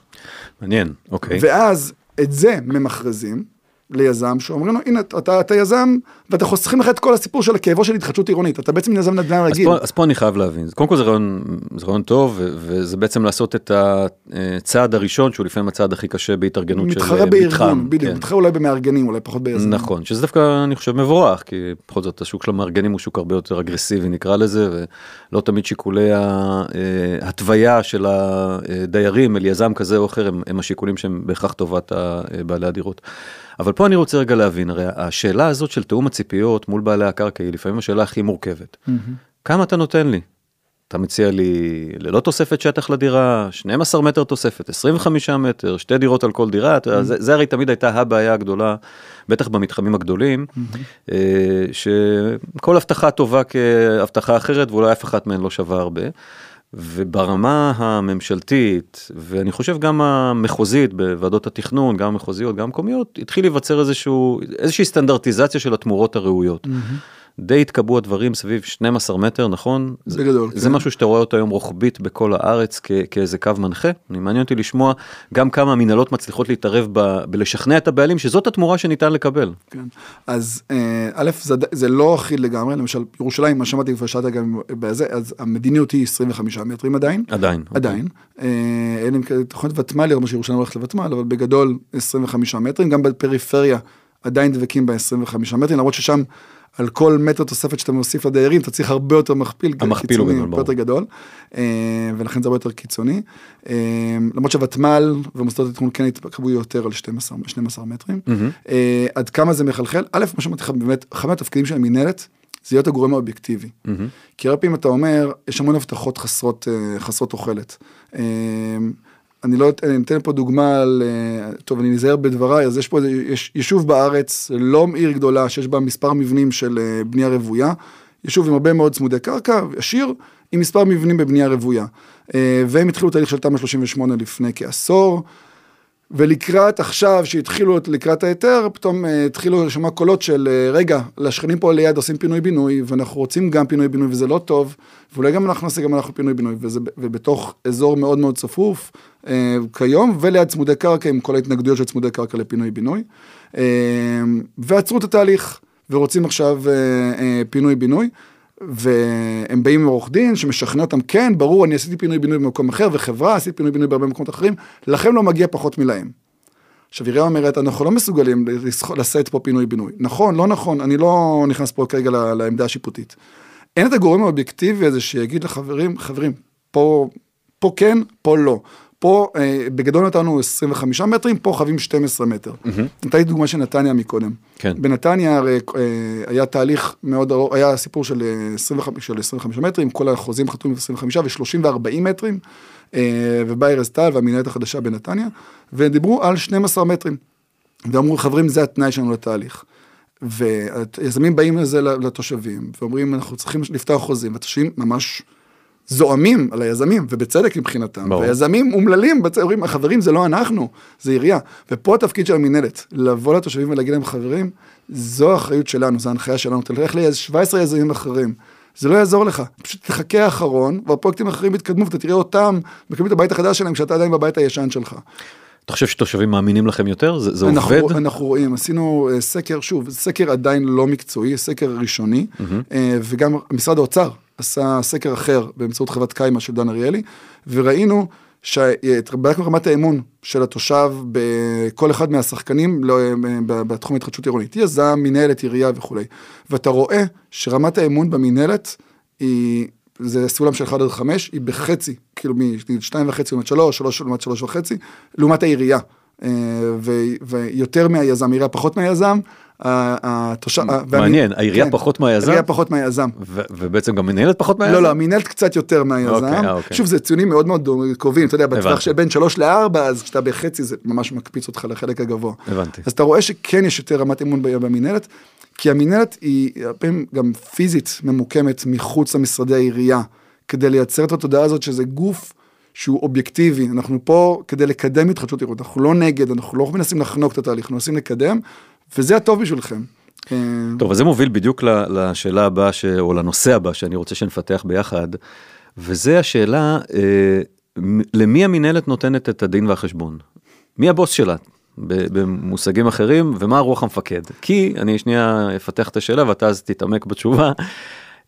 B: מעניין, אוקיי.
C: ואז את זה ממכרזים, ליזם שאומרים לו הנה אתה, אתה יזם ואתה חוסכים לך את כל הסיפור של הכאבו של התחדשות עירונית אתה בעצם יזם נדל"ן
B: אז
C: רגיל.
B: פה, אז פה אני חייב להבין, קודם כל זה רעיון, זה רעיון טוב וזה בעצם לעשות את הצעד הראשון שהוא לפעמים הצעד הכי קשה בהתארגנות של
C: מתחרה
B: אה,
C: בארגון,
B: מתחם,
C: בדיוק,
B: כן.
C: מתחרה אולי במארגנים אולי פחות ביזמים.
B: נכון, שזה דווקא אני חושב מבורך, כי בכל זאת השוק של המארגנים הוא שוק הרבה יותר אגרסיבי נקרא לזה, ולא תמיד שיקולי ה- אה, ההתוויה של הדיירים אל יזם כזה או אחר הם, הם השיקולים שהם בהכרח טובת אה, בעלי הדירות. אבל פה אני רוצה רגע להבין, הרי השאלה הזאת של תיאום הציפיות מול בעלי הקרקע היא לפעמים השאלה הכי מורכבת. כמה אתה נותן לי? אתה מציע לי ללא תוספת שטח לדירה, 12 מטר תוספת, 25 מטר, שתי דירות על כל דירה, יודע, זה, זה הרי תמיד הייתה הבעיה הגדולה, בטח במתחמים הגדולים, אה, שכל הבטחה טובה כהבטחה אחרת ואולי אף אחת מהן לא שווה הרבה. וברמה הממשלתית, ואני חושב גם המחוזית בוועדות התכנון, גם המחוזיות, גם המקומיות, התחיל להיווצר איזשהו, איזושהי סטנדרטיזציה של התמורות הראויות. די התקבעו הדברים סביב 12 מטר, נכון? זה-
C: בגדול,
B: זה
C: כן.
B: משהו שאתה רואה אותו היום רוחבית בכל הארץ כ- כאיזה קו מנחה. אני מעניין אותי לשמוע גם כמה המנהלות מצליחות להתערב ב- בלשכנע את הבעלים שזאת התמורה שניתן לקבל.
C: כן. אז אה, א', זה, זה לא אחיד לגמרי, למשל ירושלים, מה שמעתי כבר שאלת גם בזה, אז המדיניות היא 25 מטרים עדיין.
B: עדיין.
C: עדיין, אה, אין לי כאלה תוכנית ותמ"ל, למרות שירושלים הולכת לוותמ"ל, אבל בגדול 25 מטרים, גם בפריפריה עדיין דבקים ב-25 מטרים, למרות ששם על כל מטר תוספת שאתה מוסיף לדיירים, אתה צריך הרבה יותר מכפיל,
B: המכפיל הוא גדול, ברור.
C: יותר גדול, אה, ולכן זה הרבה יותר קיצוני. אה, למרות שהוותמ"ל ומוסדות התכנון כן התקרבו יותר על 12, 12 מטרים. אה, עד כמה זה מחלחל? א', כמו שאמרתי לך, באמת, אחד מהתפקידים של המינהלת, זה להיות הגורם האובייקטיבי. כי הרבה פעמים אתה אומר, יש המון הבטחות חסרות, חסרות תוחלת. אני לא, אני אתן פה דוגמה על, אה, טוב, אני נזהר בדבריי, אז יש פה, איזה- יש יישוב בארץ, לא עיר גדולה, שיש בה מספר מבנים של אה, בנייה רוויה, יישוב עם הרבה מאוד צמודי קרקע, עשיר, עם מספר מבנים בבנייה רוויה. אה, והם התחילו תהליך של תמ"א 38 לפני כעשור. ולקראת עכשיו שהתחילו את- לקראת ההיתר פתאום התחילו לשמוע קולות של רגע לשכנים פה ליד עושים פינוי בינוי ואנחנו רוצים גם פינוי בינוי וזה לא טוב ואולי גם אנחנו נעשה גם אנחנו פינוי בינוי וזה ובתוך אזור מאוד מאוד צפוף כיום וליד צמודי קרקע עם כל ההתנגדויות של צמודי קרקע לפינוי בינוי uh, ועצרו את התהליך ורוצים עכשיו uh, uh, פינוי בינוי. והם באים עם עורך דין שמשכנע אותם, כן, ברור, אני עשיתי פינוי בינוי במקום אחר, וחברה, עשיתי פינוי בינוי בהרבה מקומות אחרים, לכם לא מגיע פחות מלהם. עכשיו עירייה אומרת, אנחנו לא מסוגלים לשאת פה פינוי בינוי. נכון, לא נכון, אני לא נכנס פה כרגע לעמדה השיפוטית. אין את הגורם האובייקטיבי הזה שיגיד לחברים, חברים, פה, פה כן, פה לא. פה אה, בגדול נתנו 25 מטרים, פה חייבים 12 מטר. נתתי דוגמה של נתניה מקודם.
B: כן.
C: בנתניה הרי אה, היה תהליך מאוד ארוך, היה סיפור של אה, 25, של 25 מטרים, כל החוזים חתומים ב-25 ו-30 ו-40 מטרים, אה, ובא ארז טל והמנהלת החדשה בנתניה, ודיברו על 12 מטרים. ואמרו, חברים, זה התנאי שלנו לתהליך. ויזמים באים לזה לתושבים, ואומרים, אנחנו צריכים לפתוח חוזים, והתושבים ממש זועמים על היזמים, ובצדק מבחינתם.
B: ברור.
C: ויזמים אומללים, בצ- אומרים, החברים זה לא אנחנו, זה עירייה. ופה התפקיד של המינהלת, לבוא לתושבים ולהגיד להם, חברים, זו האחריות שלנו, זו ההנחיה שלנו, תלך ל-17 יזמים אחרים. זה לא יעזור לך, פשוט תחכה האחרון, והפרויקטים האחרים יתקדמו, ואתה תראה אותם מקבלים את הבית החדש שלהם כשאתה עדיין בבית הישן שלך.
B: אתה חושב שתושבים מאמינים לכם יותר? זה, זה
C: אנחנו,
B: עובד?
C: אנחנו רואים, עשינו אה, סקר, שוב, סקר עדיין לא מקצועי, סקר ראשוני, אה, וגם משרד האוצר עשה סקר אחר באמצעות חברת קיימה של דן אריאלי, וראינו שבדקנו רמת האמון של התושב בכל אחד מהשחקנים לא, אה, בתחום ההתחדשות עירונית, יזם, מנהלת, עירייה וכולי, ואתה רואה שרמת האמון במנהלת היא... זה סולם של 1 עד 5, היא בחצי, כאילו מ-2.5 לעומת 3, 3 לעומת 3.5, לעומת העירייה. אה, ו- ויותר מהיזם, העירייה פחות מהיזם, התושב...
B: מעניין, העירייה
C: כן,
B: פחות מהיזם?
C: העירייה פחות מהיזם.
B: ו- ובעצם גם מנהלת פחות מהיזם?
C: לא, לא, המינהלת קצת יותר מהיזם.
B: אוקיי, אוקיי.
C: שוב, זה ציונים מאוד מאוד קרובים, אתה יודע, בטווח. של בין 3 ל-4, אז כשאתה בחצי זה ממש מקפיץ אותך לחלק הגבוה.
B: הבנתי.
C: אז אתה רואה שכן יש יותר רמת אמון ב- במינהלת, כי המינהלת היא הרבה פעמים גם פיזית ממוקמת מחוץ למשרדי העירייה, כדי לייצר את התודעה הזאת שזה גוף שהוא אובייקטיבי, אנחנו פה כדי לקדם התחדשות עירונית, אנחנו לא נגד, אנחנו לא מנסים לחנוק את התהליך, אנחנו מנסים לקדם, וזה הטוב בשבילכם. אה,
B: טוב, אז זה מוביל בדיוק לשאלה הבאה, ש... או לנושא הבא שאני רוצה שנפתח ביחד, וזה השאלה, אה, למי המינהלת נותנת את הדין והחשבון? מי הבוס שלה? במושגים אחרים, ומה רוח המפקד. כי, אני שנייה אפתח את השאלה ואתה אז תתעמק בתשובה.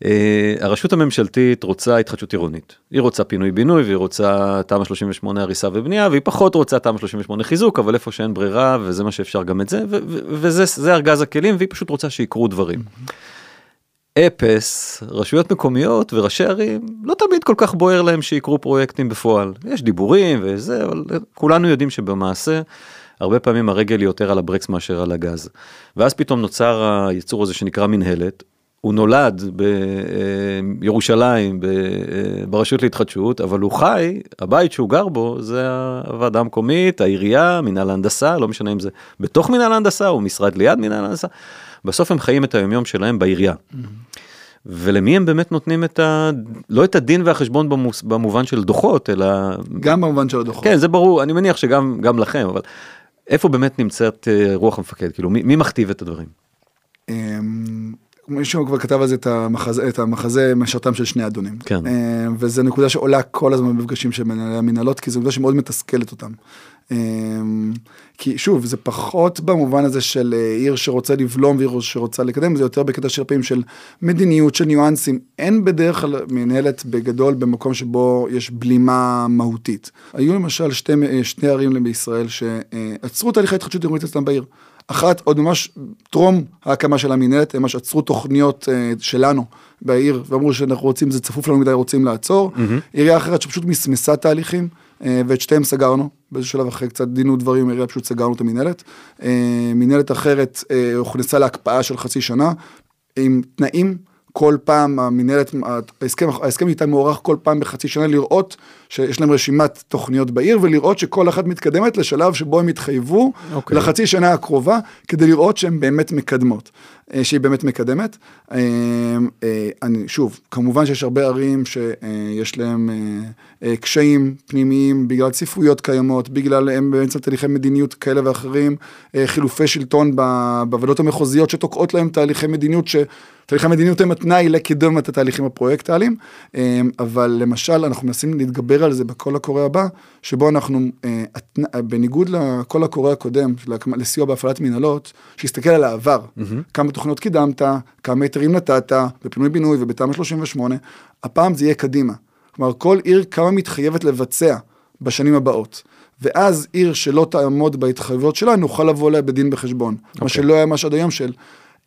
B: אה, הרשות הממשלתית רוצה התחדשות עירונית. היא רוצה פינוי-בינוי והיא רוצה תמ"א 38 הריסה ובנייה, והיא פחות רוצה תמ"א 38 חיזוק, אבל איפה שאין ברירה, וזה מה שאפשר גם את זה, וזה ארגז הכלים, והיא פשוט רוצה שיקרו דברים. אפס, רשויות מקומיות וראשי ערים, לא תמיד כל כך בוער להם שיקרו פרויקטים בפועל. יש דיבורים וזה, אבל כולנו יודעים שבמעשה, הרבה פעמים הרגל היא יותר על הברקס מאשר על הגז. ואז פתאום נוצר היצור הזה שנקרא מנהלת, הוא נולד בירושלים, ברשות להתחדשות, אבל הוא חי, הבית שהוא גר בו זה הוועדה המקומית, העירייה, מנהל ההנדסה, לא משנה אם זה בתוך מנהל ההנדסה או משרד ליד מנהל ההנדסה. בסוף הם חיים את היומיום שלהם בעירייה. ולמי הם באמת נותנים את ה... לא את הדין והחשבון במוס... במובן של דוחות, אלא...
C: גם במובן של הדוחות.
B: כן, זה ברור, אני מניח שגם גם לכם, אבל איפה באמת נמצאת אה, רוח המפקד? כאילו, מי, מי מכתיב את הדברים?
C: אמ, מישהו כבר כתב על זה את המחזה, את המחזה משרתם של שני אדונים.
B: כן.
C: אמ, וזה נקודה שעולה כל הזמן במפגשים של מנהלי המנהלות, כי זו נקודה שמאוד מתסכלת אותם. אמ, כי שוב, זה פחות במובן הזה של אה, עיר שרוצה לבלום ועיר שרוצה לקדם, זה יותר בקטע של פעמים של מדיניות, של ניואנסים. אין בדרך כלל מנהלת בגדול במקום שבו יש בלימה מהותית. היו למשל שתי, אה, שני ערים בישראל שעצרו תהליכי התחדשות עירונית אצלם בעיר. אחת, עוד ממש טרום ההקמה של המנהלת, הם ממש עצרו תוכניות uh, שלנו בעיר, ואמרו שאנחנו רוצים, זה צפוף לנו מדי, רוצים לעצור. Mm-hmm. עירייה אחרת שפשוט מסמסה תהליכים, ואת שתיהם סגרנו, באיזשהו שלב אחרי קצת דין ודברים, עירייה פשוט סגרנו את המנהלת. Uh, מנהלת אחרת uh, הוכנסה להקפאה של חצי שנה, עם תנאים. כל פעם המנהלת, ההסכם, ההסכם איתה מוארך כל פעם בחצי שנה לראות שיש להם רשימת תוכניות בעיר ולראות שכל אחת מתקדמת לשלב שבו הם התחייבו okay. אוקיי. לחצי שנה הקרובה כדי לראות שהן באמת מקדמות, אה, שהיא באמת מקדמת. אה, אה, אני, שוב, כמובן שיש הרבה ערים שיש להם קשיים פנימיים בגלל צפיפויות קיימות, בגלל הם באמצע תהליכי מדיניות כאלה ואחרים, חילופי שלטון בוועדות המחוזיות שתוקעות להם תהליכי מדיניות ש... תהליכי מדיניות הם התנאי לקידום את התהליכים הפרויקטליים, אבל למשל אנחנו מנסים להתגבר על זה בקול הקורא הבא, שבו אנחנו, בניגוד לקול הקורא הקודם, לסיוע בהפעלת מנהלות, שיסתכל על העבר, mm-hmm. כמה תוכניות קידמת, כמה היתרים נתת, בפינוי בינוי ובתמ"א 38, הפעם זה יהיה קדימה. כלומר, כל עיר כמה מתחייבת לבצע בשנים הבאות. ואז עיר שלא תעמוד בהתחייבויות שלה, נוכל לבוא אליה בדין בחשבון. Okay. מה אוקיי. שלא היה ממש עד היום של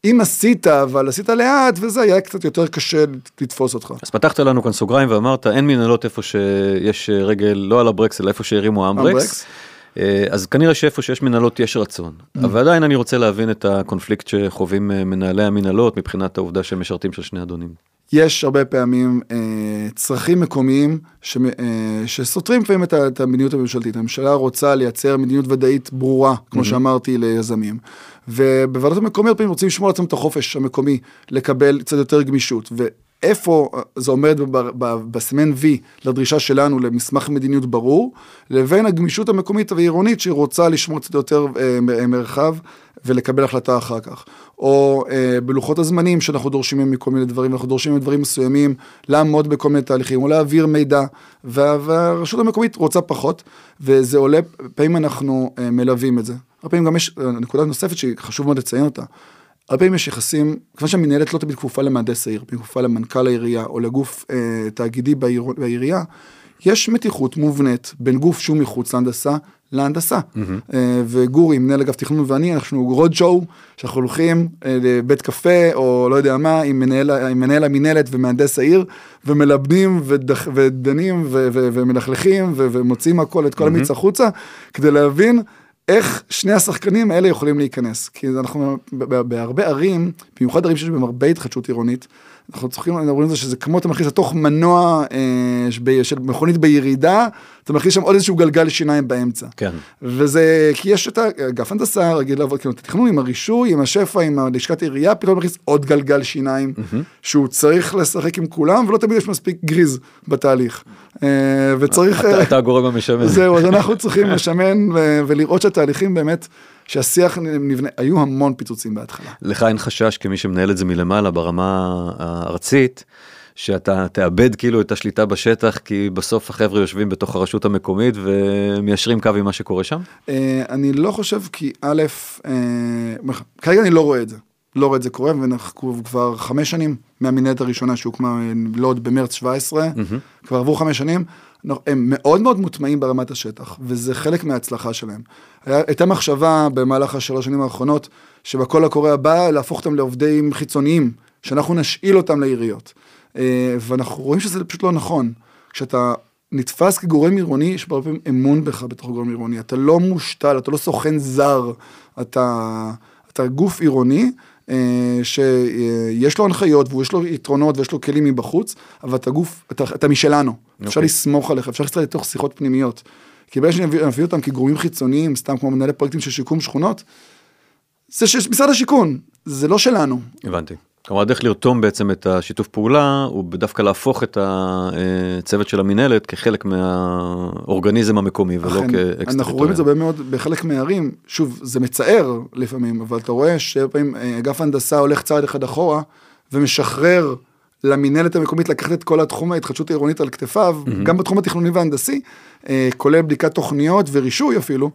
C: אם עשית, אבל עשית לאט, וזה היה קצת יותר קשה לתפוס אותך.
B: אז פתחת לנו כאן סוגריים ואמרת, אין מנהלות איפה שיש רגל, לא על הברקס, אלא איפה שהרימו אמברקס. אה, אז כנראה שאיפה שיש מנהלות יש רצון, mm. אבל עדיין אני רוצה להבין את הקונפליקט שחווים אה, מנהלי המנהלות מבחינת העובדה שהם משרתים של שני אדונים.
C: יש הרבה פעמים אה, צרכים מקומיים ש, אה, שסותרים לפעמים את, את המדיניות הממשלתית. הממשלה רוצה לייצר מדיניות ודאית ברורה, כמו mm-hmm. שאמרתי, ליזמים. ובוועדות המקומיות פעמים רוצים לשמור על עצמם את החופש המקומי, לקבל קצת יותר גמישות. ואיפה זה עומד בסימן V לדרישה שלנו למסמך מדיניות ברור, לבין הגמישות המקומית והעירונית שהיא רוצה לשמור קצת יותר אה, מרחב ולקבל החלטה אחר כך. או אה, בלוחות הזמנים שאנחנו דורשים מהם מכל מיני דברים, אנחנו דורשים מהם דברים מסוימים, לעמוד בכל מיני תהליכים, או להעביר מידע, וה, והרשות המקומית רוצה פחות, וזה עולה, פעמים אנחנו אה, מלווים את זה. הרבה פעמים גם יש אה, נקודה נוספת שחשוב מאוד לציין אותה. הרבה פעמים יש יחסים, כיוון שהמנהלת לא תמיד כפופה למהנדס העיר, היא כפופה למנכ"ל העירייה או לגוף אה, תאגידי בעיר, בעירייה, יש מתיחות מובנית בין גוף שהוא מחוץ להנדסה להנדסה. Mm-hmm. וגורי, מנהל אגף תכנון ואני, אנחנו רוד שואו, שאנחנו הולכים אה, לבית קפה, או לא יודע מה, עם מנהל, עם מנהל המינהלת ומהנדס העיר, ומלבנים ודח, ודנים ו, ו, ומלכלכים ו, ומוצאים הכל, את כל mm-hmm. המיץ החוצה, כדי להבין איך שני השחקנים האלה יכולים להיכנס. כי אנחנו בהרבה ערים, במיוחד ערים שיש בהם הרבה התחדשות עירונית, אנחנו צריכים, אנחנו רואים את זה שזה כמו אתה מכניס לתוך מנוע אה, של מכונית בירידה, אתה מכניס שם עוד איזשהו גלגל שיניים באמצע.
B: כן.
C: וזה, כי יש את אגף הנדסה, רגיל לעבוד, כאילו, התכנון עם הרישוי, עם השפע, עם לשכת עירייה, פתאום מכניס עוד גלגל שיניים, mm-hmm. שהוא צריך לשחק עם כולם, ולא תמיד יש מספיק גריז בתהליך. אה, וצריך...
B: אתה, אתה הגורם המשמן.
C: זהו, אז אנחנו צריכים לשמן ולראות שהתהליכים באמת... שהשיח נבנה, היו המון פיצוצים בהתחלה.
B: לך אין חשש כמי שמנהל את זה מלמעלה ברמה הארצית, שאתה תאבד כאילו את השליטה בשטח, כי בסוף החבר'ה יושבים בתוך הרשות המקומית ומיישרים קו עם מה שקורה שם?
C: אה, אני לא חושב כי א', אה, כרגע אני לא רואה את זה. לא רואה את זה קורה, ואנחנו כבר חמש שנים מהמנהלת הראשונה שהוקמה לוד במרץ 17, mm-hmm. כבר עברו חמש שנים, הם מאוד מאוד מוטמעים ברמת השטח, וזה חלק מההצלחה שלהם. הייתה מחשבה במהלך השלוש שנים האחרונות, שבקול הקורא הבא להפוך אותם לעובדים חיצוניים, שאנחנו נשאיל אותם לעיריות. אה, ואנחנו רואים שזה פשוט לא נכון. כשאתה נתפס כגורם עירוני, יש הרבה פעמים אמון בך בתוך גורם עירוני. אתה לא מושתל, אתה לא סוכן זר, אתה, אתה גוף עירוני. אה, שיש לו הנחיות ויש לו יתרונות ויש לו כלים מבחוץ, אבל אתה גוף, אתה, אתה משלנו, okay. אפשר אוקיי. לסמוך עליך, אפשר להסתכל לתוך שיחות פנימיות. כי ברגע שנביא אותם כגורמים חיצוניים, סתם כמו מנהלי פרויקטים של שיקום שכונות, זה של משרד השיכון, זה לא שלנו.
B: הבנתי. כלומר הדרך לרתום בעצם את השיתוף פעולה הוא דווקא להפוך את הצוות של המינהלת כחלק מהאורגניזם המקומי ולא כאקסטריטוריה.
C: אנחנו רואים את זה מאוד בחלק מהערים, שוב זה מצער לפעמים, אבל אתה רואה שפעמים אה, אגף הנדסה הולך צעד אחד אחורה ומשחרר למינהלת המקומית לקחת את כל התחום ההתחדשות העירונית על כתפיו, mm-hmm. גם בתחום התכנוני והנדסי, אה, כולל בדיקת תוכניות ורישוי אפילו.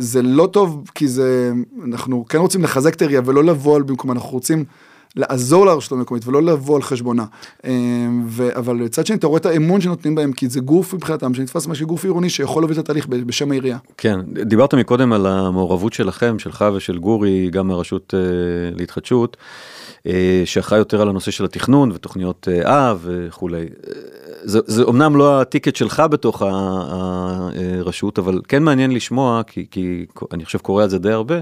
C: אה, זה לא טוב כי זה, אנחנו כן רוצים לחזק את העירייה ולא לבוא על במקום, אנחנו רוצים לעזור לרשות המקומית ולא לבוא על חשבונה. אה, ו, אבל לצד שני אתה רואה את האמון שנותנים בהם, כי זה גוף מבחינתם שנתפס משהו גוף עירוני שיכול להוביל את התהליך בשם העירייה.
B: כן, דיברת מקודם על המעורבות שלכם, שלך ושל גורי, גם מהרשות uh, להתחדשות. אה, שאחראי יותר על הנושא של התכנון ותוכניות אב וכולי. זה, זה אומנם לא הטיקט שלך בתוך הרשות, אבל כן מעניין לשמוע, כי, כי אני חושב קורה על זה די הרבה,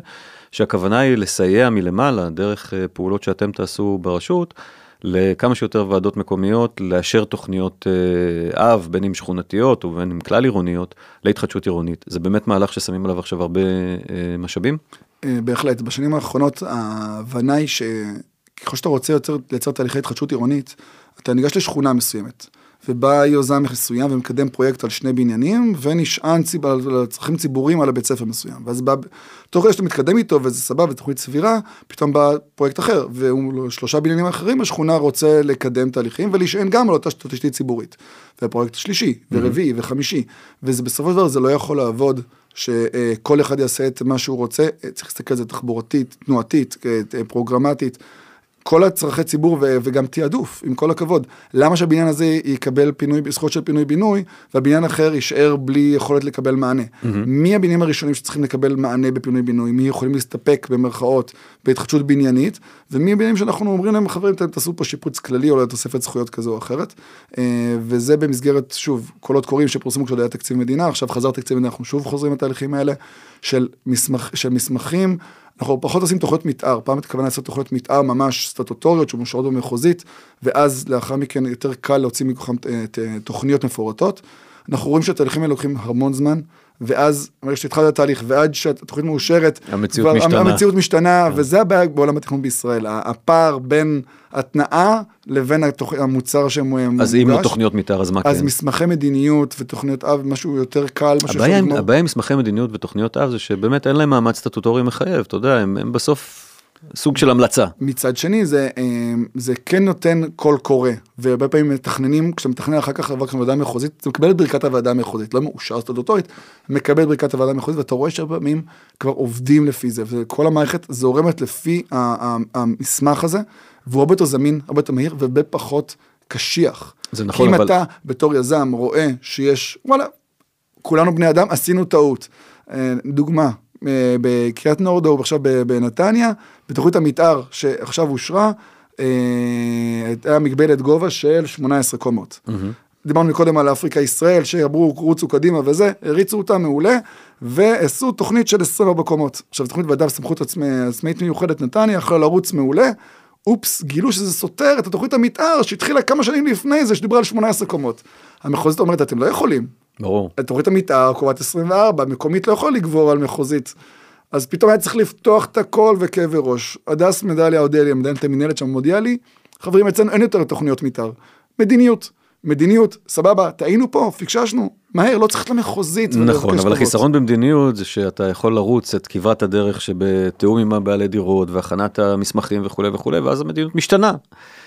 B: שהכוונה היא לסייע מלמעלה, דרך אה, פעולות שאתם תעשו ברשות, לכמה שיותר ועדות מקומיות, לאשר תוכניות אה, אב, בין אם שכונתיות ובין אם כלל עירוניות, להתחדשות עירונית. זה באמת מהלך ששמים עליו עכשיו הרבה אה, משאבים?
C: בהחלט, בשנים האחרונות ההבנה היא שככל שאתה רוצה לייצר תהליכי התחדשות עירונית, אתה ניגש לשכונה מסוימת. ובא יוזם מסוים ומקדם פרויקט על שני בניינים, ונשען ציב, על צרכים ציבוריים על הבית ספר מסוים. ואז בא, תוך כדי שאתה מתקדם איתו, וזה סבבה, תוכנית סבירה, פתאום בא פרויקט אחר, ושלושה בניינים אחרים, השכונה רוצה לקדם תהליכים ולהישען גם על אותה תשתית ציבורית. והפרויקט שלישי, ורביעי, mm-hmm. וחמישי, וזה בסופו של דבר זה לא יכול לעבוד. שכל אחד יעשה את מה שהוא רוצה, צריך להסתכל על זה תחבורתית, תנועתית, פרוגרמטית, כל הצרכי ציבור ו- וגם תעדוף, עם כל הכבוד. למה שהבניין הזה יקבל פינוי, זכויות של פינוי-בינוי, והבניין אחר יישאר בלי יכולת לקבל מענה? Mm-hmm. מי הבניינים הראשונים שצריכים לקבל מענה בפינוי-בינוי? מי יכולים להסתפק במרכאות בהתחדשות בניינית? ומי הבניינים שאנחנו אומרים להם, חברים, תעשו פה שיפוץ כללי או תוספת זכויות כזו או אחרת. אה, וזה במסגרת, שוב, קולות קוראים שפורסמו כשעוד היה תקציב מדינה, עכשיו חזר תקציב מדינה, אנחנו שוב חוזרים לתהליכים האלה של, מסמך, של מסמכים. אנחנו פחות עושים תוכניות מתאר, פעם התכוונה לעשות תוכניות מתאר ממש סטטוטוריות שמאושרות במחוזית, ואז לאחר מכן יותר קל להוציא מכוחם אה, תוכניות מפורטות. אנחנו רואים שהתהליכים האלה לוקחים המון זמן, ואז, ברגע שהתחלת התהליך, ועד שהתוכנית מאושרת,
B: המציאות כבר, משתנה.
C: המציאות משתנה, yeah. כן. וזה הבעיה בעולם התכנון בישראל, הפער בין התנאה לבין התוכ... המוצר שמוגש.
B: אז אם לא תוכניות מתאר, אז מה
C: אז כן? אז מסמכי מדיניות ותוכניות אב, משהו יותר קל, משהו
B: הבעיה, עם, הבעיה עם מסמכי מדיניות ותוכניות אב זה שבאמת אין להם מעמד סטטוטורי מחייב, אתה יודע, הם, הם בסוף סוג של המלצה.
C: מצד שני זה, אה, זה כן נותן קול קורא, והרבה פעמים מתכננים, כשאתה מתכנן אחר כך עבר ועדה מחוזית, אתה מקבל את ברכת הוועדה המחוזית, לא מאושר סטטוטורית, מקבל את ברכת הוועדה המחוזית, ואתה רואה שהרבה פעמים כבר עובדים לפי זה, וכל המערכת זורמת לפי המסמך הזה, והוא הרבה יותר זמין, הרבה יותר מהיר, והרבה פחות קשיח.
B: זה נכון,
C: אבל... כי אם אתה בתור יזם רואה שיש, וואלה, כולנו בני אדם, עשינו טעות. אה, דוגמה, אה, בקריית נורדו עכשיו בנתניה, בתוכנית המתאר שעכשיו אושרה, אה, הייתה מגבלת גובה של 18 קומות. Mm-hmm. דיברנו קודם על אפריקה ישראל, שאמרו רוצו קדימה וזה, הריצו אותה מעולה, ועשו תוכנית של 24 קומות. עכשיו תוכנית ועדה בסמכות עצמאית מיוחדת נתניה, יכולה לרוץ מעולה, אופס, גילו שזה סותר את התוכנית המתאר שהתחילה כמה שנים לפני זה, שדיברה על 18 קומות. המחוזית אומרת, אתם לא יכולים,
B: ברור.
C: תוכנית המתאר קובעת 24, מקומית לא יכול לגבור על מחוזית. אז פתאום היה צריך לפתוח את הכל וכאבי ראש. הדס מדליה אודליה, מנהלת המנהלת שם מודיעה לי, חברים אצלנו אין יותר תוכניות מתאר. מדיניות. מדיניות, סבבה, טעינו פה, פיקששנו, מהר, לא צריך למחוזית.
B: נכון, אבל החיסרון במדיניות זה שאתה יכול לרוץ את כברת הדרך שבתיאום עם הבעלי דירות והכנת המסמכים וכולי וכולי, ואז המדיניות משתנה.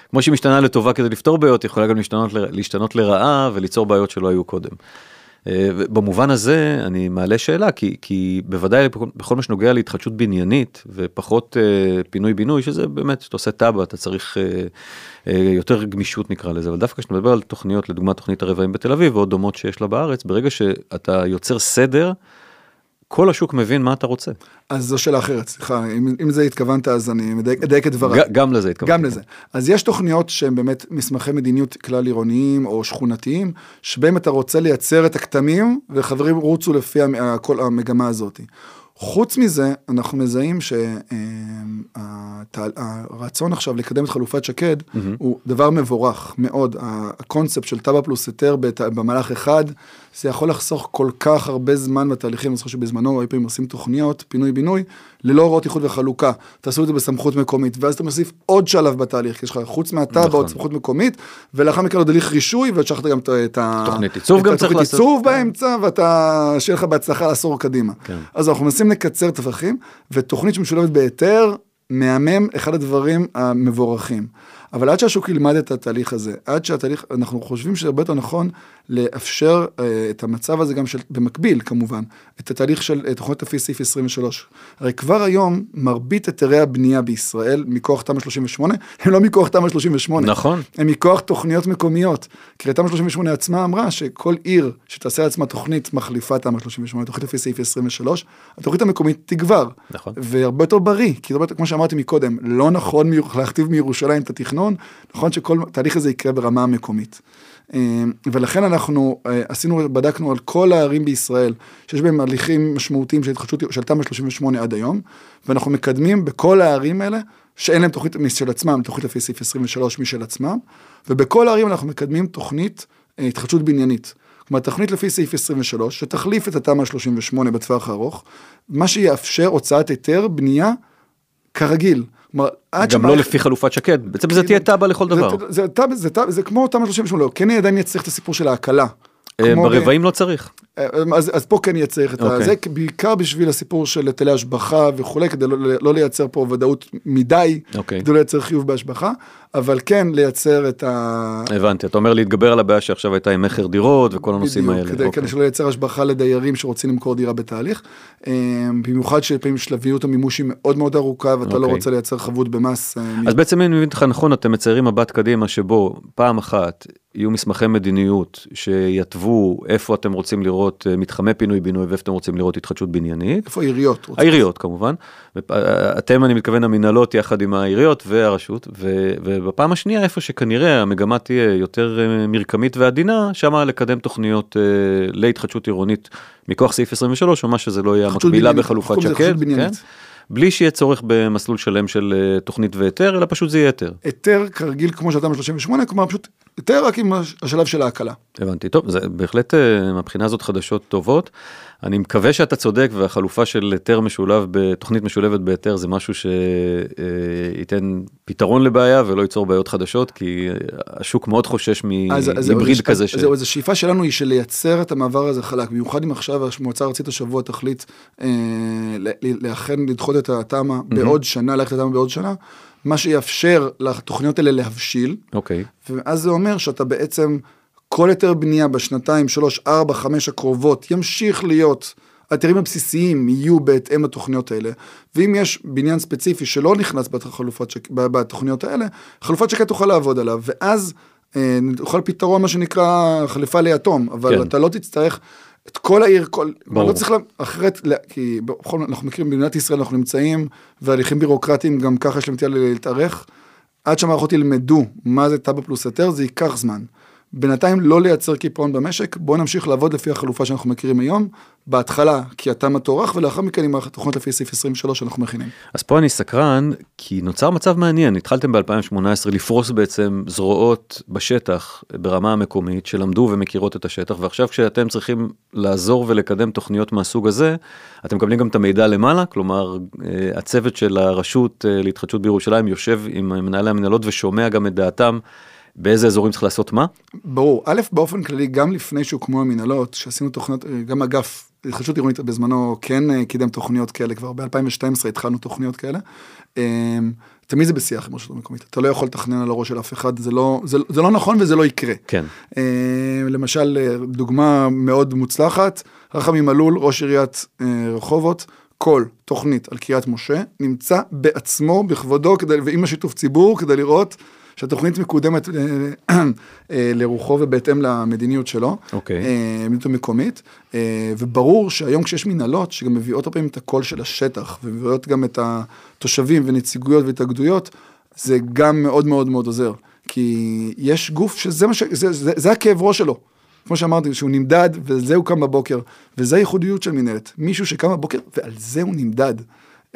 B: כמו שהיא משתנה לטובה כדי לפתור בעיות, היא יכולה גם להשתנות, להשתנות לרעה וליצור בעיות שלא היו קודם. אה, במובן הזה אני מעלה שאלה כי כי בוודאי בכל- מה שנוגע להתחדשות בניינית ופחות אה, פינוי בינוי שזה באמת שאתה עושה תב"ע אתה צריך אה, יותר גמישות נקרא לזה אבל דווקא כשאתה מדבר על תוכניות לדוגמת תוכנית הרבעים בתל אביב ועוד דומות שיש לה בארץ ברגע שאתה יוצר סדר. כל השוק מבין מה אתה רוצה.
C: אז זו שאלה אחרת, סליחה, אם, אם זה התכוונת אז אני מדייק, אדייק את דבריי.
B: גם לזה התכוונתי.
C: גם לזה. אז יש תוכניות שהן באמת מסמכי מדיניות כלל עירוניים או שכונתיים, שבהם אתה רוצה לייצר את הכתמים, וחברים רוצו לפי כל המגמה הזאת. חוץ מזה, אנחנו מזהים שהרצון עכשיו לקדם את חלופת שקד הוא דבר מבורך מאוד. הקונספט של תב"ע פלוס היתר במהלך אחד, זה יכול לחסוך כל כך הרבה זמן בתהליכים, אני זוכר שבזמנו הרבה פעמים עושים תוכניות, פינוי-בינוי, ללא הוראות איחוד וחלוקה. תעשו את זה בסמכות מקומית, ואז אתה מוסיף עוד שלב בתהליך, כי יש לך חוץ מהתב"ע
B: נכון.
C: עוד סמכות מקומית, ולאחר מכן עוד הליך רישוי, ושכחת גם את- ה...
B: תוכנית עיצוב גם צריך לעשות.
C: עיצוב באמצע, ואתה, שיהיה לך בהצלחה לעשור קדימה.
B: כן.
C: אז אנחנו מנסים לקצר טווחים, ותוכנית שמשולבת בהיתר, מהמם, אחד הדברים המבורכים. אבל עד שהשוק ילמד את התהליך הזה, עד שהתהליך, אנחנו חושבים שהרבה יותר נכון לאפשר אה, את המצב הזה גם של, במקביל כמובן, את התהליך של תוכניות לפי סעיף 23. הרי כבר היום, מרבית היתרי הבנייה בישראל, מכוח תמ"א 38, הם לא מכוח תמ"א 38.
B: נכון.
C: הם מכוח תוכניות מקומיות. כי תמ"א 38 עצמה אמרה שכל עיר שתעשה לעצמה תוכנית מחליפה תמ"א 38, תוכנית לפי סעיף 23, התוכנית המקומית תגבר.
B: נכון.
C: והרבה יותר בריא, כי יותר, כמו שאמרתי מקודם, לא נכון להכתיב מירושלים את התכנון, נכון שכל תהליך הזה יקרה ברמה המקומית. אה, ולכן אנחנו אה, עשינו, בדקנו על כל הערים בישראל, שיש בהם הליכים משמעותיים של התחדשות, של תמ"א 38 עד היום, ואנחנו מקדמים בכל הערים האלה, שאין להם תוכנית משל עצמם, תוכנית לפי סעיף 23 משל עצמם, ובכל הערים אנחנו מקדמים תוכנית אה, התחדשות בניינית. כלומר, תוכנית לפי סעיף 23, שתחליף את התמ"א 38 בטווח הארוך, מה שיאפשר הוצאת היתר בנייה כרגיל. כלומר, עד
B: גם לא לפי חלופת שקד בעצם זה תהיה תב"ע לכל דבר.
C: זה, זה, זה, זה, זה, זה כמו תמ"א 38, לא, כן עדיין יצטרך את הסיפור של ההקלה.
B: אה,
C: ב-
B: ברבעים לא צריך.
C: אז, אז פה כן יהיה צריך את
B: אוקיי.
C: זה, בעיקר בשביל הסיפור של היטלי השבחה וכולי, כדי לא, לא לייצר פה ודאות מדי,
B: אוקיי.
C: כדי לא לייצר חיוב בהשבחה, אבל כן לייצר את ה...
B: הבנתי אתה אומר להתגבר על הבעיה שעכשיו הייתה עם מכר דירות וכל הנושאים
C: בדיוק,
B: האלה.
C: כדי,
B: אוקיי.
C: כדי שלא ייצר השבחה לדיירים שרוצים למכור דירה בתהליך. אה, במיוחד שלפעמים שלביות המימוש היא מאוד מאוד ארוכה ואתה לא
B: אוקיי.
C: רוצה לייצר חבות במס. אה,
B: אז בעצם אם אני מבין אותך נכון אתם מציירים מבט קדימה שבו פעם אחת יהיו מסמכי מדיניות שיתוו איפה אתם רוצים לראות אה, מתחמי פינוי בינוי ואיפה אתם רוצים לראות התחדשות בניינית.
C: איפה העיריות?
B: העיריות כמובן, ופ- אתם אני מתכוון המנהלות יחד עם העיריות והרשות ו- ובפעם השנייה איפה שכנראה המגמה תהיה יותר אה, מרקמית ועדינה שמה לקדם תוכניות אה, להתחדשות עירונית מכוח סעיף 23 או מה שזה לא יהיה
C: התחדשות
B: מקבילה
C: בניינית,
B: בחלופת שקד. כן? בלי שיהיה צורך במסלול שלם של אה, תוכנית והיתר אלא פשוט זה יהיה היתר.
C: היתר כרגיל כמו של תמ"א 38, כלומר פשוט היתר רק עם השלב של ההקלה.
B: הבנתי טוב זה בהחלט אה, מהבחינה הזאת חדשות טובות. אני מקווה שאתה צודק והחלופה של היתר משולב בתוכנית משולבת בהיתר זה משהו שייתן פתרון לבעיה ולא ייצור בעיות חדשות כי אה, השוק מאוד חושש
C: אז- אז
B: מהיבריד
C: אז-
B: כזה.
C: אז
B: ש-
C: זהו, אז השאיפה שלנו היא של לייצר את המעבר הזה חלק, במיוחד אם עכשיו המועצה הארצית השבוע תחליט אה, לאכן לדחות את התמ"א בעוד שנה, ללכת לתמ"א בעוד שנה, מה שיאפשר לתוכניות האלה להבשיל,
B: אוקיי
C: ואז זה אומר שאתה בעצם, כל היתר בנייה בשנתיים, שלוש, ארבע, חמש הקרובות ימשיך להיות, ההיתרים הבסיסיים יהיו בהתאם לתוכניות האלה, ואם יש בניין ספציפי שלא נכנס שק... בתוכניות האלה, חלופת שקט תוכל לעבוד עליו, ואז אה, נוכל פתרון מה שנקרא חליפה ליתום, אבל
B: כן.
C: כן. אתה לא תצטרך את כל העיר, כל,
B: ברור.
C: לא צריך, לה- אחרת, לה- כי בכל, אנחנו מכירים, במדינת ישראל אנחנו נמצאים, והליכים בירוקרטיים גם ככה יש להם נטייה להתארך. עד שהמערכות ילמדו מה זה תב"ע פלוס היתר, זה ייקח זמן. בינתיים לא לייצר קיפאון במשק, בואו נמשיך לעבוד לפי החלופה שאנחנו מכירים היום, בהתחלה כי התמ"א תוארך, ולאחר מכן עם התוכניות לפי סעיף 23 שאנחנו מכינים.
B: אז פה אני סקרן כי נוצר מצב מעניין. התחלתם ב2018 לפרוס בעצם זרועות בשטח ברמה המקומית שלמדו ומכירות את השטח ועכשיו כשאתם צריכים לעזור ולקדם תוכניות מהסוג הזה אתם מקבלים גם את המידע למעלה. כלומר אה, הצוות של הרשות אה, להתחדשות בירושלים יושב עם מנהלי המנהלות ושומע גם את דעתם באיזה אזורים צריך לעשות מה.
C: ברור, א', באופן כללי, גם לפני שהוקמו המנהלות, שעשינו תוכניות, גם אגף התחדשות עירונית בזמנו כן אה, קידם תוכניות כאלה, כבר ב-2012 התחלנו תוכניות כאלה. אה, תמיד זה בשיח עם רשות המקומית, אתה לא יכול לתכנן על הראש של אף אחד, זה לא, זה, זה לא נכון וזה לא יקרה.
B: כן.
C: אה, למשל, אה, דוגמה מאוד מוצלחת, רחמי מלול, ראש עיריית אה, רחובות, כל תוכנית על קריית משה נמצא בעצמו, בכבודו, כדי, ועם השיתוף ציבור, כדי לראות שהתוכנית מקודמת אה, אה, לרוחו ובהתאם למדיניות שלו,
B: אוקיי.
C: אה, מדיניות המקומית, אה, וברור שהיום כשיש מנהלות שגם מביאות הרבה פעמים את הקול של השטח, ומביאות גם את התושבים ונציגויות והתאגדויות, זה גם מאוד מאוד מאוד עוזר. כי יש גוף שזה מה ש... זה, זה, זה הכאב ראש שלו. כמו שאמרתי, שהוא נמדד, וזה הוא קם בבוקר. וזה הייחודיות של מנהלת. מישהו שקם בבוקר, ועל זה הוא נמדד.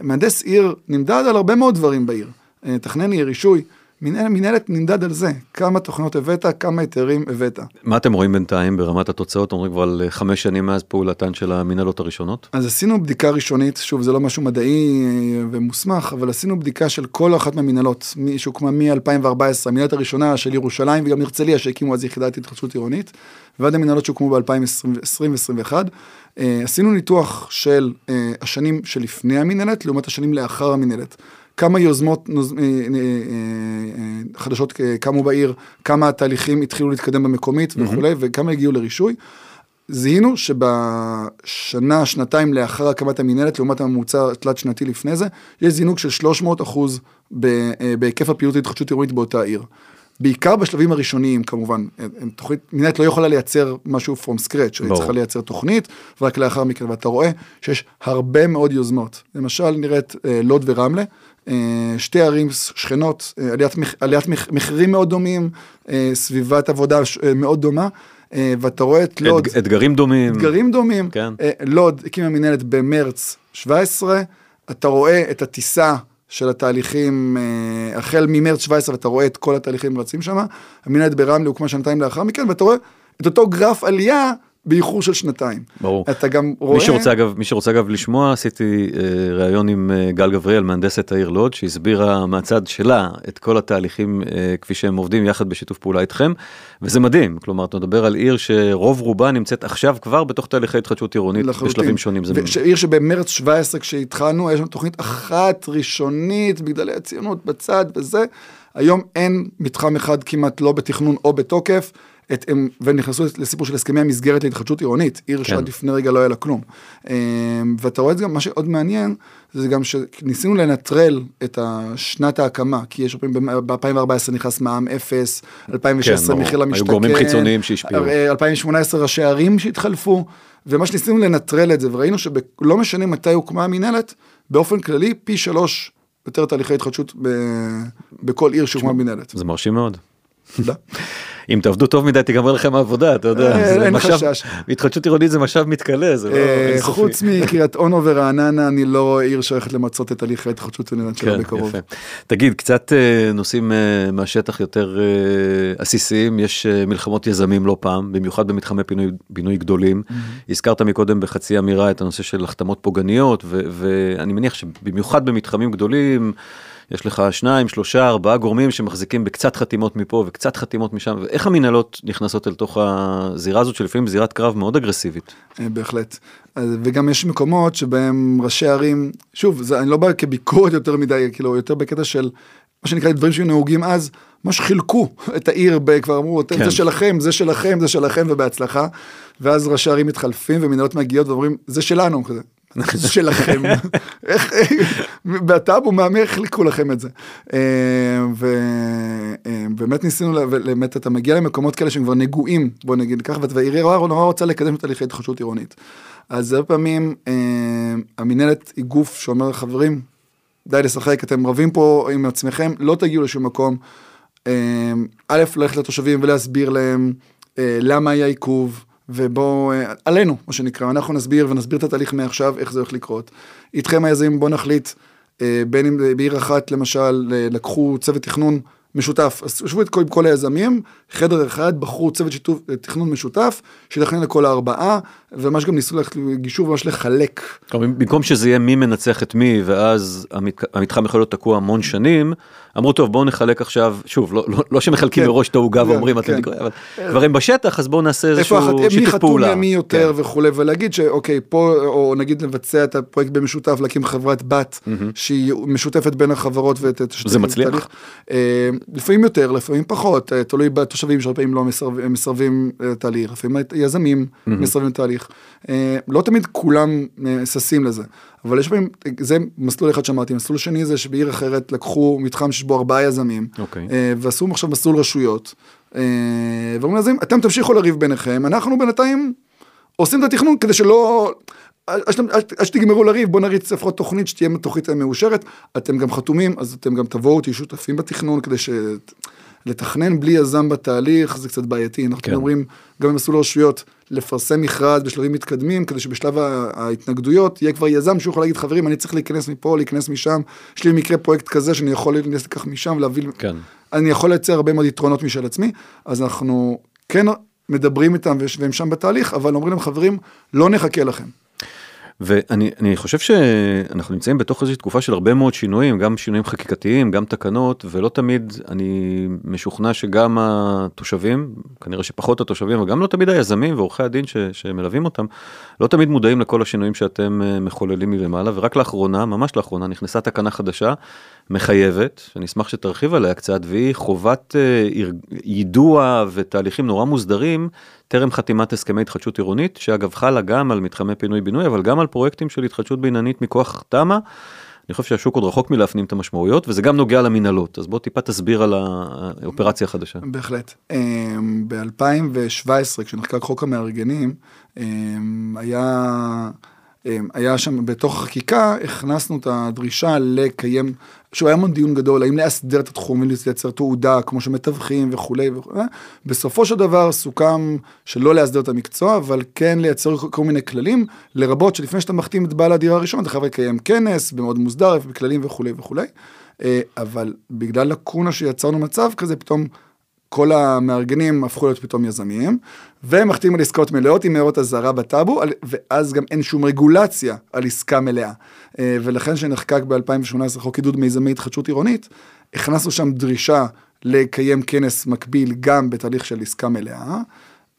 C: מהנדס עיר נמדד על הרבה מאוד דברים בעיר. אה, תכנן עיר, רישוי. מנהל, מנהלת נמדד על זה. כמה תוכניות הבאת, כמה היתרים הבאת.
B: מה אתם רואים בינתיים ברמת התוצאות? אומרים כבר על אה, חמש שנים מאז פעולתן של המנהלות הראשונות?
C: אז עשינו בדיקה ראשונית, שוב, זה לא משהו מדעי אה, ומוסמך, אבל עשינו בדיקה של כל אחת מהמנהלות, שהוקמה מ-2014, המנהלת הראשונה של ירושלים וגם הרצליה, שהקימו אז יחידת התחדשות עירונית, ועד המנהלות שהוקמו ב-2020-2021. עשינו ניתוח של אה, השנים שלפני המנהלת, לעומת השנים לאחר המנהלת. כמה יוזמות נוז- אה, אה, אה, חדשות קמו בעיר, כמה תהליכים התחילו להתקדם במקומית וכולי, וכמה הגיעו לרישוי. זיהינו שבשנה, שנתיים לאחר הקמת המנהלת, לעומת הממוצע התלת שנתי לפני זה, יש זינוק של 300 אחוז בהיקף הפעילות להתחדשות עירונית באותה עיר. בעיקר בשלבים הראשוניים כמובן, תוכנית, מנהלת לא יכולה לייצר משהו from scratch, היא. צריכה לייצר תוכנית, ורק לאחר מכן, ואתה רואה שיש הרבה מאוד יוזמות. למשל נראית אה, לוד ורמלה, שתי ערים שכנות, אה, עליית, עליית מח- מחירים מאוד דומים, אה, סביבת עבודה אה, מאוד דומה, אה, ואתה רואה את לוד.
B: אתג- אתגרים דומים.
C: אתגרים דומים.
B: כן.
C: אה, לוד הקימה מנהלת במרץ 17, אתה רואה את הטיסה של התהליכים אה, החל ממרץ 17 ואתה רואה את כל התהליכים רצים שם, המנהלת ברמלה הוקמה שנתיים לאחר מכן ואתה רואה את אותו גרף עלייה באיחור של שנתיים.
B: ברור.
C: אתה גם רואה...
B: מי שרוצה אגב, מי שרוצה אגב לשמוע, עשיתי אה, ראיון עם אה, גל גבריאל, מהנדסת העיר לוד, שהסבירה מהצד שלה את כל התהליכים אה, כפי שהם עובדים יחד בשיתוף פעולה איתכם, וזה מדהים, כלומר אתה מדבר על עיר שרוב רובה נמצאת עכשיו כבר בתוך תהליכי התחדשות עירונית
C: לחלוטין.
B: בשלבים שונים. זה
C: וש- עיר שבמרץ 17 כשהתחלנו, יש לנו תוכנית אחת ראשונית בגדלי הציונות בצד וזה, היום אין מתחם אחד כמעט לא בתכנון או בתוקף, את, הם, ונכנסו לסיפור של הסכמי המסגרת להתחדשות עירונית, עיר
B: כן.
C: שעד לפני רגע לא היה לה כלום. אה, ואתה רואה את זה גם, מה שעוד מעניין, זה גם שניסינו לנטרל את שנת ההקמה, כי יש פעמים ב-2014 נכנס מע"מ אפס, 2016
B: ברור.
C: מחיר
B: היו
C: למשתכן,
B: גורמים חיצוניים שהשפיעו.
C: אה, 2018 ראשי ערים שהתחלפו, ומה שניסינו לנטרל את זה, וראינו שלא משנה מתי הוקמה המינהלת, באופן כללי פי שלוש יותר תהליכי התחדשות ב, בכל עיר שהוקמה מינהלת.
B: זה מרשים מאוד. אם תעבדו טוב מדי תיגמר לכם העבודה, אתה יודע,
C: אה, אין חשש.
B: התחדשות עירונית זה משאב מתכלה, זה לא
C: אה,
B: אינסופי.
C: חוץ מקריית אונו ורעננה, אני לא רואה עיר שהולכת למצות את הליכי ההתחדשות המינהלת שלה
B: כן,
C: בקרוב.
B: תגיד, קצת אה, נושאים אה, מהשטח יותר אה, עסיסיים, יש אה, מלחמות יזמים לא פעם, במיוחד במתחמי פינוי גדולים. הזכרת מקודם בחצי אמירה את הנושא של החתמות פוגעניות, ואני מניח שבמיוחד במתחמים גדולים, יש לך שניים, שלושה, ארבעה גורמים שמחזיקים בקצת חתימות מפה וקצת חתימות משם, ואיך המנהלות נכנסות אל תוך הזירה הזאת, שלפעמים זירת קרב מאוד אגרסיבית.
C: אה, בהחלט. אז- וגם יש מקומות שבהם ראשי ערים, שוב, זה, אני לא בא כביקורת יותר מדי, כאילו, יותר בקטע של מה שנקרא דברים שהיו נהוגים אז, ממש חילקו את העיר, כבר אמרו, "אתם,
B: כן.
C: זה שלכם, זה שלכם, זה שלכם, ובהצלחה. ואז ראשי ערים מתחלפים ומנהלות מגיעות ואומרים, זה שלנו, כזה. שלכם, איך, בטאבו מהמר חילקו לכם את זה. אה, ובאמת ניסינו, באמת אתה מגיע למקומות כאלה שהם כבר נגועים, בוא נגיד ככה, והעירייה נורא רוצה לקדם את תהליכי התחדשות עירונית. אז הרבה פעמים אה, המינהלת היא גוף שאומר חברים, די לשחק, אתם רבים פה עם עצמכם, לא תגיעו לשום מקום. אה, א', ללכת לתושבים ולהסביר להם אה, למה היה עיכוב, ובואו, אה, עלינו, מה שנקרא, אנחנו נסביר ונסביר את התהליך מעכשיו, איך זה הולך לקרות. איתכם היזמים, בואו נחליט, אה, בין אם בעיר אחת למשל, אה, לקחו צוות תכנון משותף, אז ישבו עם כל היזמים, חדר אחד, בחרו צוות שיתוף, תכנון משותף, שיתכנן לכל הארבעה, וממש גם ניסו ללכת לגישור ממש לחלק.
B: במקום שזה יהיה מי מנצח את מי ואז המת- המתחם יכול להיות תקוע המון שנים, אמרו טוב בואו נחלק עכשיו שוב לא, לא, לא שמחלקים
C: כן.
B: מראש את העוגה
C: כן,
B: ואומרים אתם
C: כן.
B: תקראו, אבל כבר הם בשטח אז בואו נעשה איזשהו
C: החת- מי
B: שיתוף
C: חתום
B: פעולה.
C: למי יותר
B: כן.
C: וכולי ולהגיד שאוקיי פה או נגיד לבצע את הפרויקט במשותף להקים חברת בת שהיא משותפת בין החברות ותשתף
B: זה מצליח?
C: לפעמים יותר לפעמים פחות אה, תלוי בתושבים שהרבה פעמים לא מסרב- מסרבים אה, לתהליך לפעמים יזמים מסרבים לתהליך אה, לא תמיד כולם אה, ששים לזה אבל יש פעמים זה מסלול אחד שאמרתי מסלול שני זה שבעיר אחרת לקחו מתחם שיש בו ארבעה יזמים
B: אוקיי.
C: אה, ועשו עכשיו מסלול רשויות. אה, ואומרים ליזמים, אתם תמשיכו לריב ביניכם, אנחנו בינתיים עושים את התכנון כדי שלא... עד עד שתגמרו לריב, בואו נריץ לפחות תוכנית שתהיה תוכנית מאושרת. אתם גם חתומים, אז אתם גם תבואו, תהיו שותפים בתכנון כדי ש... לתכנן בלי יזם בתהליך זה קצת בעייתי, אנחנו
B: כן.
C: אומרים גם במסלול הרשויות לפרסם מכרז בשלבים מתקדמים כדי שבשלב ההתנגדויות יהיה כבר יזם שיכול להגיד חברים אני צריך להיכנס מפה להיכנס משם יש לי מקרה פרויקט כזה שאני יכול להיכנס לכך משם ולהביא
B: כן.
C: אני יכול לייצר הרבה מאוד יתרונות משל עצמי, אז אנחנו כן מדברים איתם והם שם בתהליך, אבל אומרים להם חברים, לא נחכה לכם.
B: ואני אני חושב שאנחנו נמצאים בתוך איזושהי תקופה של הרבה מאוד שינויים, גם שינויים חקיקתיים, גם תקנות, ולא תמיד אני משוכנע שגם התושבים, כנראה שפחות התושבים, אבל גם לא תמיד היזמים ועורכי הדין ש, שמלווים אותם, לא תמיד מודעים לכל השינויים שאתם אה, מחוללים מלמעלה, ורק לאחרונה, ממש לאחרונה, נכנסה תקנה חדשה, מחייבת, שאני אשמח שתרחיב עליה קצת, והיא חובת אה, יידוע ותהליכים נורא מוסדרים טרם חתימת הסכמי התחדשות עירונית, שאגב חלה גם על מתחמי פינוי-בינוי, אבל גם על פרויקטים של התחדשות בינונית מכוח תמ"א. אני חושב שהשוק עוד רחוק מלהפנים את המשמעויות, וזה גם נוגע למינהלות, אז בוא טיפה תסביר על האופרציה החדשה.
C: בהחלט. ב-2017, כשנחקק חוק המארגנים, אמ, היה, אמ, היה שם בתוך החקיקה, הכנסנו את הדרישה לקיים, שוב, היה מאוד דיון גדול, האם לאסדר את התחום ולייצר תעודה, כמו שמתווכים וכולי וכולי. בסופו של דבר סוכם שלא לאסדר את המקצוע, אבל כן לייצר כל מיני כללים, לרבות שלפני שאתה מחתים את בעל הדירה הראשון, אתה חייב לקיים כנס, במאוד מוסדר, בכללים וכולי וכולי. אה, אבל בגלל לקונה שיצרנו מצב כזה, פתאום כל המארגנים הפכו להיות פתאום יזמיים, והם מחתימים על עסקאות מלאות עם הערות אזהרה בטאבו, ואז גם אין שום רגולציה על עסקה מלאה. אה, ולכן שנחקק ב-2018 חוק עידוד מיזמי התחדשות עירונית, הכנסנו שם דרישה לקיים כנס מקביל גם בתהליך של עסקה מלאה.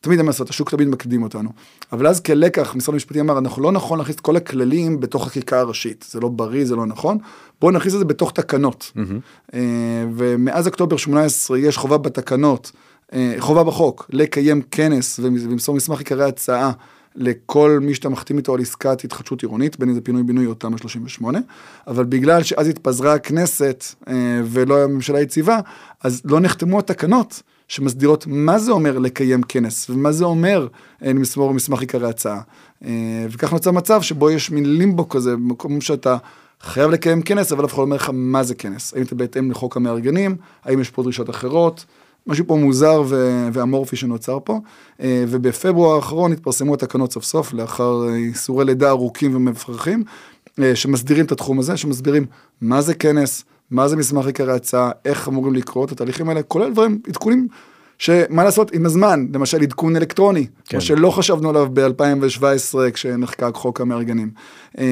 C: תמיד אין מה לעשות, השוק תמיד מקדים אותנו. אבל אז כלקח, משרד המשפטים אמר, אנחנו לא נכון להכניס את כל הכללים בתוך חקיקה הראשית. זה לא בריא, זה לא נכון. בואו נכניס את זה בתוך תקנות. אה, ומאז אוקטובר 18 יש חובה בתקנות, אה, חובה בחוק, לקיים כנס ולמסור מסמך עיקרי הצעה לכל מי שאתה מחתים איתו על עסקת התחדשות עירונית, בין אם זה פינוי-בינוי או תמ"א 38, אבל בגלל שאז התפזרה הכנסת אה, ולא היה ממשלה יציבה, אז לא נחתמו התקנות שמסדירות מה זה אומר לקיים כנס, ומה זה אומר אה, למסור מסמך עיקרי הצעה. אה, וכך נוצר מצב שבו יש מין לימבו כזה, במקום שאתה חייב לקיים כנס, אבל אף אחד לא אומר לך מה זה כנס. האם אתה בהתאם לחוק המארגנים, האם יש פה דרישות אחרות, משהו פה מוזר ו- ואמורפי שנוצר פה. אה, ובפברואר האחרון התפרסמו התקנות סוף סוף, לאחר אה, איסורי לידה ארוכים ומפרכים, אה, שמסדירים את התחום הזה, שמסבירים מה זה כנס, מה זה מסמך עיקרי הצעה, איך אמורים לקרוא את התהליכים האלה, כולל דברים, עדכונים. שמה לעשות עם הזמן, למשל עדכון אלקטרוני,
B: כן.
C: מה שלא חשבנו עליו ב-2017 כשנחקק חוק המארגנים. אה,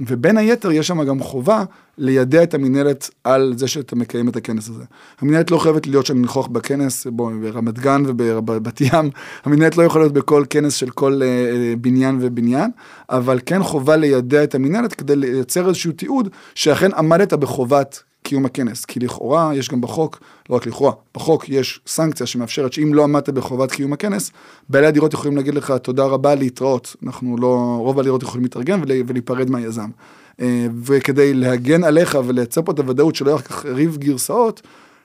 C: ובין היתר יש שם גם חובה לידע את המינהלת על זה שאתה מקיים את הכנס הזה. המינהלת לא חייבת להיות שם לנכוח בכנס, בוא, ברמת גן ובבת ים, המינהלת לא יכולה להיות בכל כנס של כל אה, אה, בניין ובניין, אבל כן חובה לידע את המינהלת כדי לייצר איזשהו תיעוד שאכן עמדת בחובת קיום הכנס, כי לכאורה יש גם בחוק, לא רק לכאורה, בחוק יש סנקציה שמאפשרת שאם לא עמדת בחובת קיום הכנס, בעלי הדירות יכולים להגיד לך תודה רבה להתראות, אנחנו לא, רוב הדירות יכולים להתארגן ול- ולהיפרד מהיזם. אה, וכדי להגן עליך ולייצר פה את הוודאות שלא יהיה כך ריב גרסאות,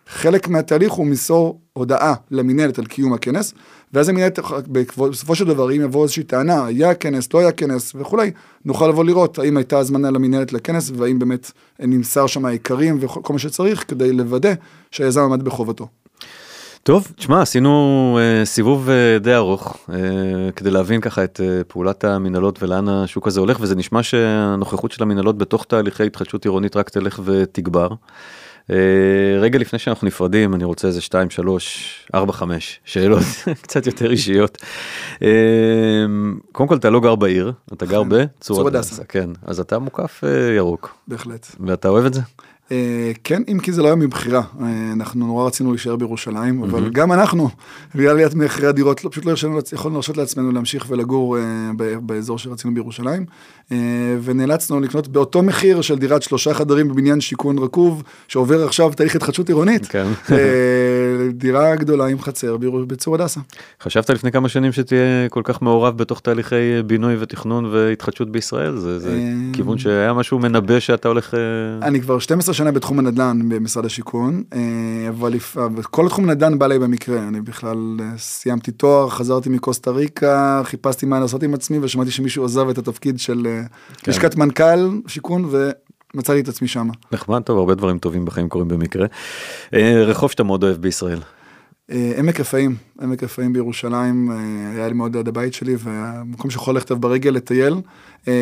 C: חלק מהתהליך הוא מסור הודעה למינהלת על קיום הכנס, ואז המינהלת, בסופו של דבר, אם יבוא איזושהי טענה, היה כנס, לא היה כנס וכולי, נוכל לבוא לראות האם הייתה הזמנה למינהלת לכנס, והאם באמת נמסר שם העיקרים וכל מה שצריך, כדי לוודא שהיזם עמד בחובתו.
B: טוב, תשמע, עשינו אה, סיבוב אה, די ארוך אה, כדי להבין ככה את אה, פעולת המנהלות ולאן השוק הזה הולך, וזה נשמע שהנוכחות של המנהלות בתוך תהליכי התחדשות עירונית רק תלך ותגבר. אה, רגע לפני שאנחנו נפרדים, אני רוצה איזה 2, 3, 4, 5 שאלות קצת יותר אישיות. אה, קודם כל, אתה לא גר בעיר, אתה גר בצור
C: צור
B: הדסה.
C: הדסה.
B: כן, אז אתה מוקף אה, ירוק,
C: בהחלט.
B: ואתה אוהב את זה?
C: אה, כן, אם כי זה לא היה מבחירה, אה, אנחנו נורא רצינו להישאר בירושלים, אבל גם אנחנו, בגלל עליית מחירי הדירות, לא, פשוט לא יכולנו להרשות לעצמנו להמשיך ולגור אה, ב- באזור שרצינו בירושלים, ונאלצנו לקנות באותו מחיר של דירת שלושה חדרים בבניין שיכון רקוב, שעובר עכשיו תהליך התחדשות עירונית,
B: כן.
C: דירה גדולה עם חצר בצור הדסה.
B: חשבת לפני כמה שנים שתהיה כל כך מעורב בתוך תהליכי בינוי ותכנון והתחדשות בישראל? זה, זה
C: אה,
B: כיוון שהיה משהו מנבא שאתה הולך... אה,
C: אני כבר 12 שנה בתחום הנדל"ן במשרד השיכון, אה, אבל כל תחום הנדל"ן בא אליי במקרה, אני בכלל אה, סיימתי תואר, חזרתי מקוסטה ריקה, חיפשתי מה לעשות עם עצמי ושמעתי שמישהו עזב את התפקיד של
B: כן.
C: לשכת מנכ"ל שיכון ומצאתי את עצמי שם.
B: נחמד טוב, הרבה דברים טובים בחיים קורים במקרה. אה, רחוב שאתה מאוד אוהב בישראל.
C: אה, עמק רפאים, עמק רפאים בירושלים, אה, היה לי מאוד ליד הבית שלי, והמקום שיכול ללכת ברגל לטייל,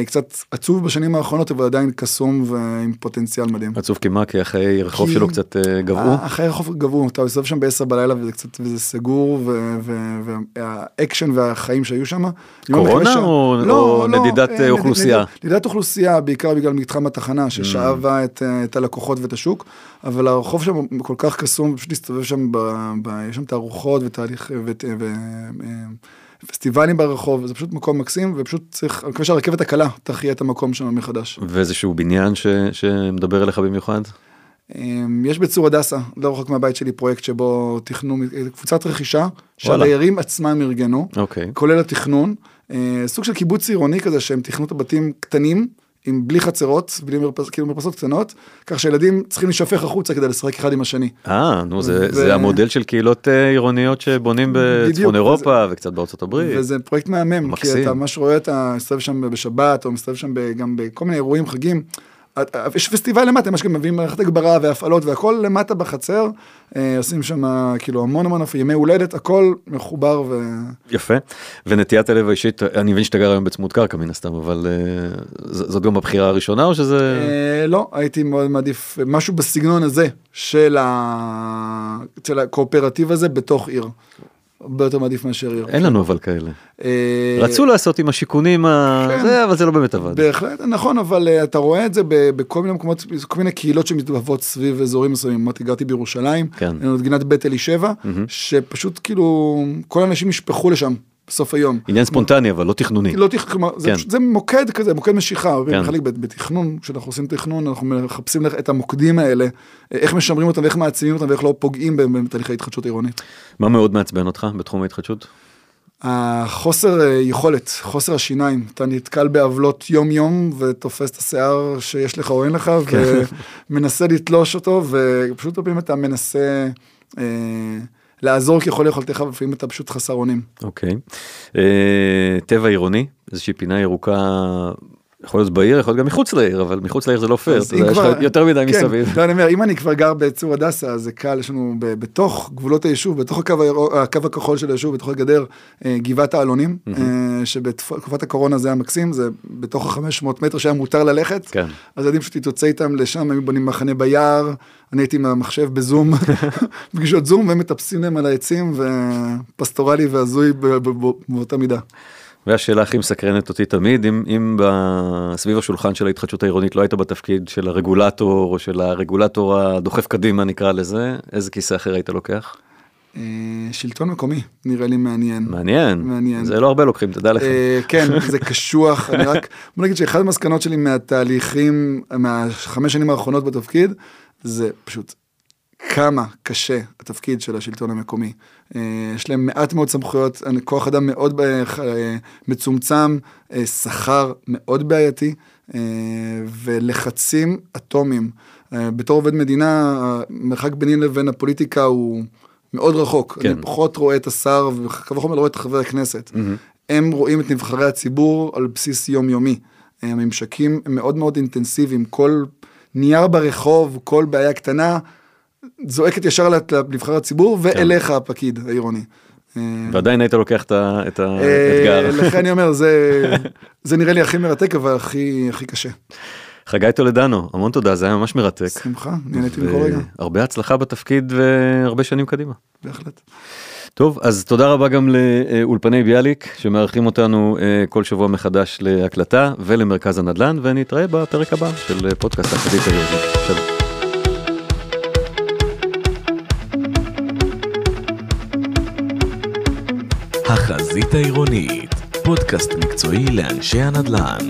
C: קצת עצוב בשנים האחרונות, אבל עדיין קסום ועם פוטנציאל מדהים.
B: עצוב כי מה? כי אחרי רחוב
C: כי-
B: שלו קצת אה, גבעו?
C: אחרי הרחוב גבו, אתה מסתובב שם בעשר בלילה וזה קצת, וזה סגור, ו- ו- והאקשן והחיים שהיו שם. לא
B: קורונה
C: מקווה ש-
B: או- או נדידת,
C: אה,
B: אה, אוכלוסייה?
C: נדידת- אוכלוסייה, בעיקר בגלל מתחם התחנה, ששאבה את, אה, את הלקוחות ואת השוק, אבל הרחוב שם כל כך קסום, פשוט להסתובב שם, ב- ב- יש שם תערוכות ותהליך, ות- ו- אה, פסטיבלים ברחוב, זה פשוט מקום מקסים, ופשוט צריך, אני מקווה שהרכבת הקלה תחיה את המקום שם מחדש.
B: ואיזשהו בניין ש, שמדבר אליך במיוחד?
C: אמ, יש בצור הדסה, לא רחוק מהבית שלי, פרויקט שבו תכנו, קבוצת רכישה. שהדיירים עצמם ארגנו,
B: אוקיי.
C: כולל התכנון, אה, סוג של קיבוץ עירוני כזה שהם תכנו את הבתים קטנים, עם בלי חצרות, בלי מרפס, כאילו מרפסות קטנות, כך שילדים צריכים להישפך החוצה כדי לשחק אחד עם השני.
B: אה, נו, זה,
C: ו-
B: זה המודל של קהילות אה, עירוניות שבונים בצפון
C: בדיוק,
B: אירופה וקצת בארצות הברית.
C: וזה פרויקט מהמם, כי
B: מקסים.
C: אתה ממש רואה, אתה מסתובב שם בשבת, או מסתובב שם ב- גם בכל מיני אירועים, חגים. יש פסטיבל למטה, ממש גם מביאים מערכת הגברה והפעלות והכל למטה בחצר, אה, עושים שם כאילו המון המון ימי הולדת, הכל מחובר ו...
B: יפה. ונטיית הלב האישית, אני מבין שאתה גר היום בצמוד קרקע מן הסתם, אבל אה, זאת גם הבחירה הראשונה או שזה...
C: אה, לא, הייתי מאוד מעדיף משהו בסגנון הזה. של הקואופרטיב הזה בתוך עיר. הרבה יותר מעדיף מאשר עיר.
B: אין לנו אבל כאלה.
C: אה,
B: רצו לעשות עם השיכונים,
C: כן.
B: זה, אבל זה לא באמת עבד.
C: בהחלט, נכון, אבל uh, אתה רואה את זה בכל מיני מקומות, כל מיני קהילות שמתלהבות סביב אזורים מסוימים. אמרתי, גרתי בירושלים,
B: כן.
C: גינת בית אלישבע, שפשוט כאילו, כל האנשים נשפכו לשם בסוף היום.
B: עניין ספונטני אבל לא תכנוני.
C: לא תכ... כלומר, זה,
B: כן.
C: פשוט, זה מוקד כזה, מוקד משיכה,
B: כן.
C: חלק בת- בתכנון, כשאנחנו עושים תכנון, אנחנו מחפשים את המוקדים האלה, איך משמרים אותם ואיך מעצימים אותם ואיך לא פוגעים בתהליכי התחדשות עירונית.
B: מה מאוד מעצבן אותך בתחום ההתחדשות?
C: החוסר אה, יכולת, חוסר השיניים, אתה נתקל בעוולות יום יום ותופס את השיער שיש לך או אין לך ומנסה לתלוש אותו ופשוט הרבה פעמים אתה מנסה אה, לעזור ככל יכולתך ולפעמים אתה פשוט חסר אונים.
B: אוקיי. אה, טבע עירוני, איזושהי פינה ירוקה, יכול להיות בעיר, יכול להיות גם מחוץ לעיר, אבל מחוץ לעיר זה לא פייר, יש לך יותר מדי
C: כן,
B: מסביב.
C: לא, אני אומר, אם אני כבר גר בצור הדסה, זה קל, יש לנו ב- בתוך גבולות היישוב, בתוך הקו, הקו הכחול של היישוב, בתוך הגדר, אה, גבעת העלונים, אה, שבתקופת הקורונה זה היה מקסים, זה בתוך ה-500 מטר שהיה מותר ללכת,
B: כן.
C: אז ילדים פשוט יוצא איתם לשם, היו בונים מחנה ביער, אני הייתי עם המחשב בזום, פגישות זום, והם מטפסים להם על העצים, ופסטורלי והזוי באותה מידה.
B: והשאלה הכי מסקרנת אותי תמיד, אם, אם סביב השולחן של ההתחדשות העירונית לא היית בתפקיד של הרגולטור או של הרגולטור הדוחף קדימה נקרא לזה, איזה כיסא אחר היית לוקח?
C: אה, שלטון מקומי, נראה לי מעניין.
B: מעניין,
C: מעניין.
B: זה לא הרבה לוקחים, תדע לך.
C: אה, כן, זה קשוח, אני רק, בוא נגיד שאחד המסקנות שלי מהתהליכים, מהחמש שנים האחרונות בתפקיד, זה פשוט כמה קשה התפקיד של השלטון המקומי. אה, יש להם מעט מאוד סמכויות, כוח אדם מאוד אה, מצומצם, אה, שכר מאוד בעייתי, אה, ולחצים אטומיים. אה, בתור עובד מדינה, המרחק ביני לבין הפוליטיקה הוא מאוד רחוק.
B: כן.
C: אני פחות רואה את השר, וקל וחומר לא רואה את חברי הכנסת. הם רואים את נבחרי הציבור על בסיס יומיומי. אה, הממשקים הם מאוד מאוד אינטנסיביים, כל נייר ברחוב, כל בעיה קטנה, זועקת ישר לנבחר הציבור ואליך הפקיד העירוני. אה,
B: ועדיין היית לוקח את ה- את
C: אה,
B: האתגר.
C: לכן אני אומר, זה, זה נראה לי הכי מרתק, אבל הכי, קשה.
B: חגי טולדנו, המון תודה, זה היה ממש מרתק.
C: שמחה, נהניתי מכל רגע,
B: והרבה הצלחה בתפקיד והרבה שנים קדימה.
C: בהחלט.
B: טוב, אז תודה רבה גם לאולפני ביאליק שמארחים אותנו אה, כל שבוע מחדש להקלטה ולמרכז הנדל"ן ונתראה בפרק הבא של פודקאסט החדית היהודית.
A: החזית העירונית, פודקאסט מקצועי לאנשי הנדל"ן.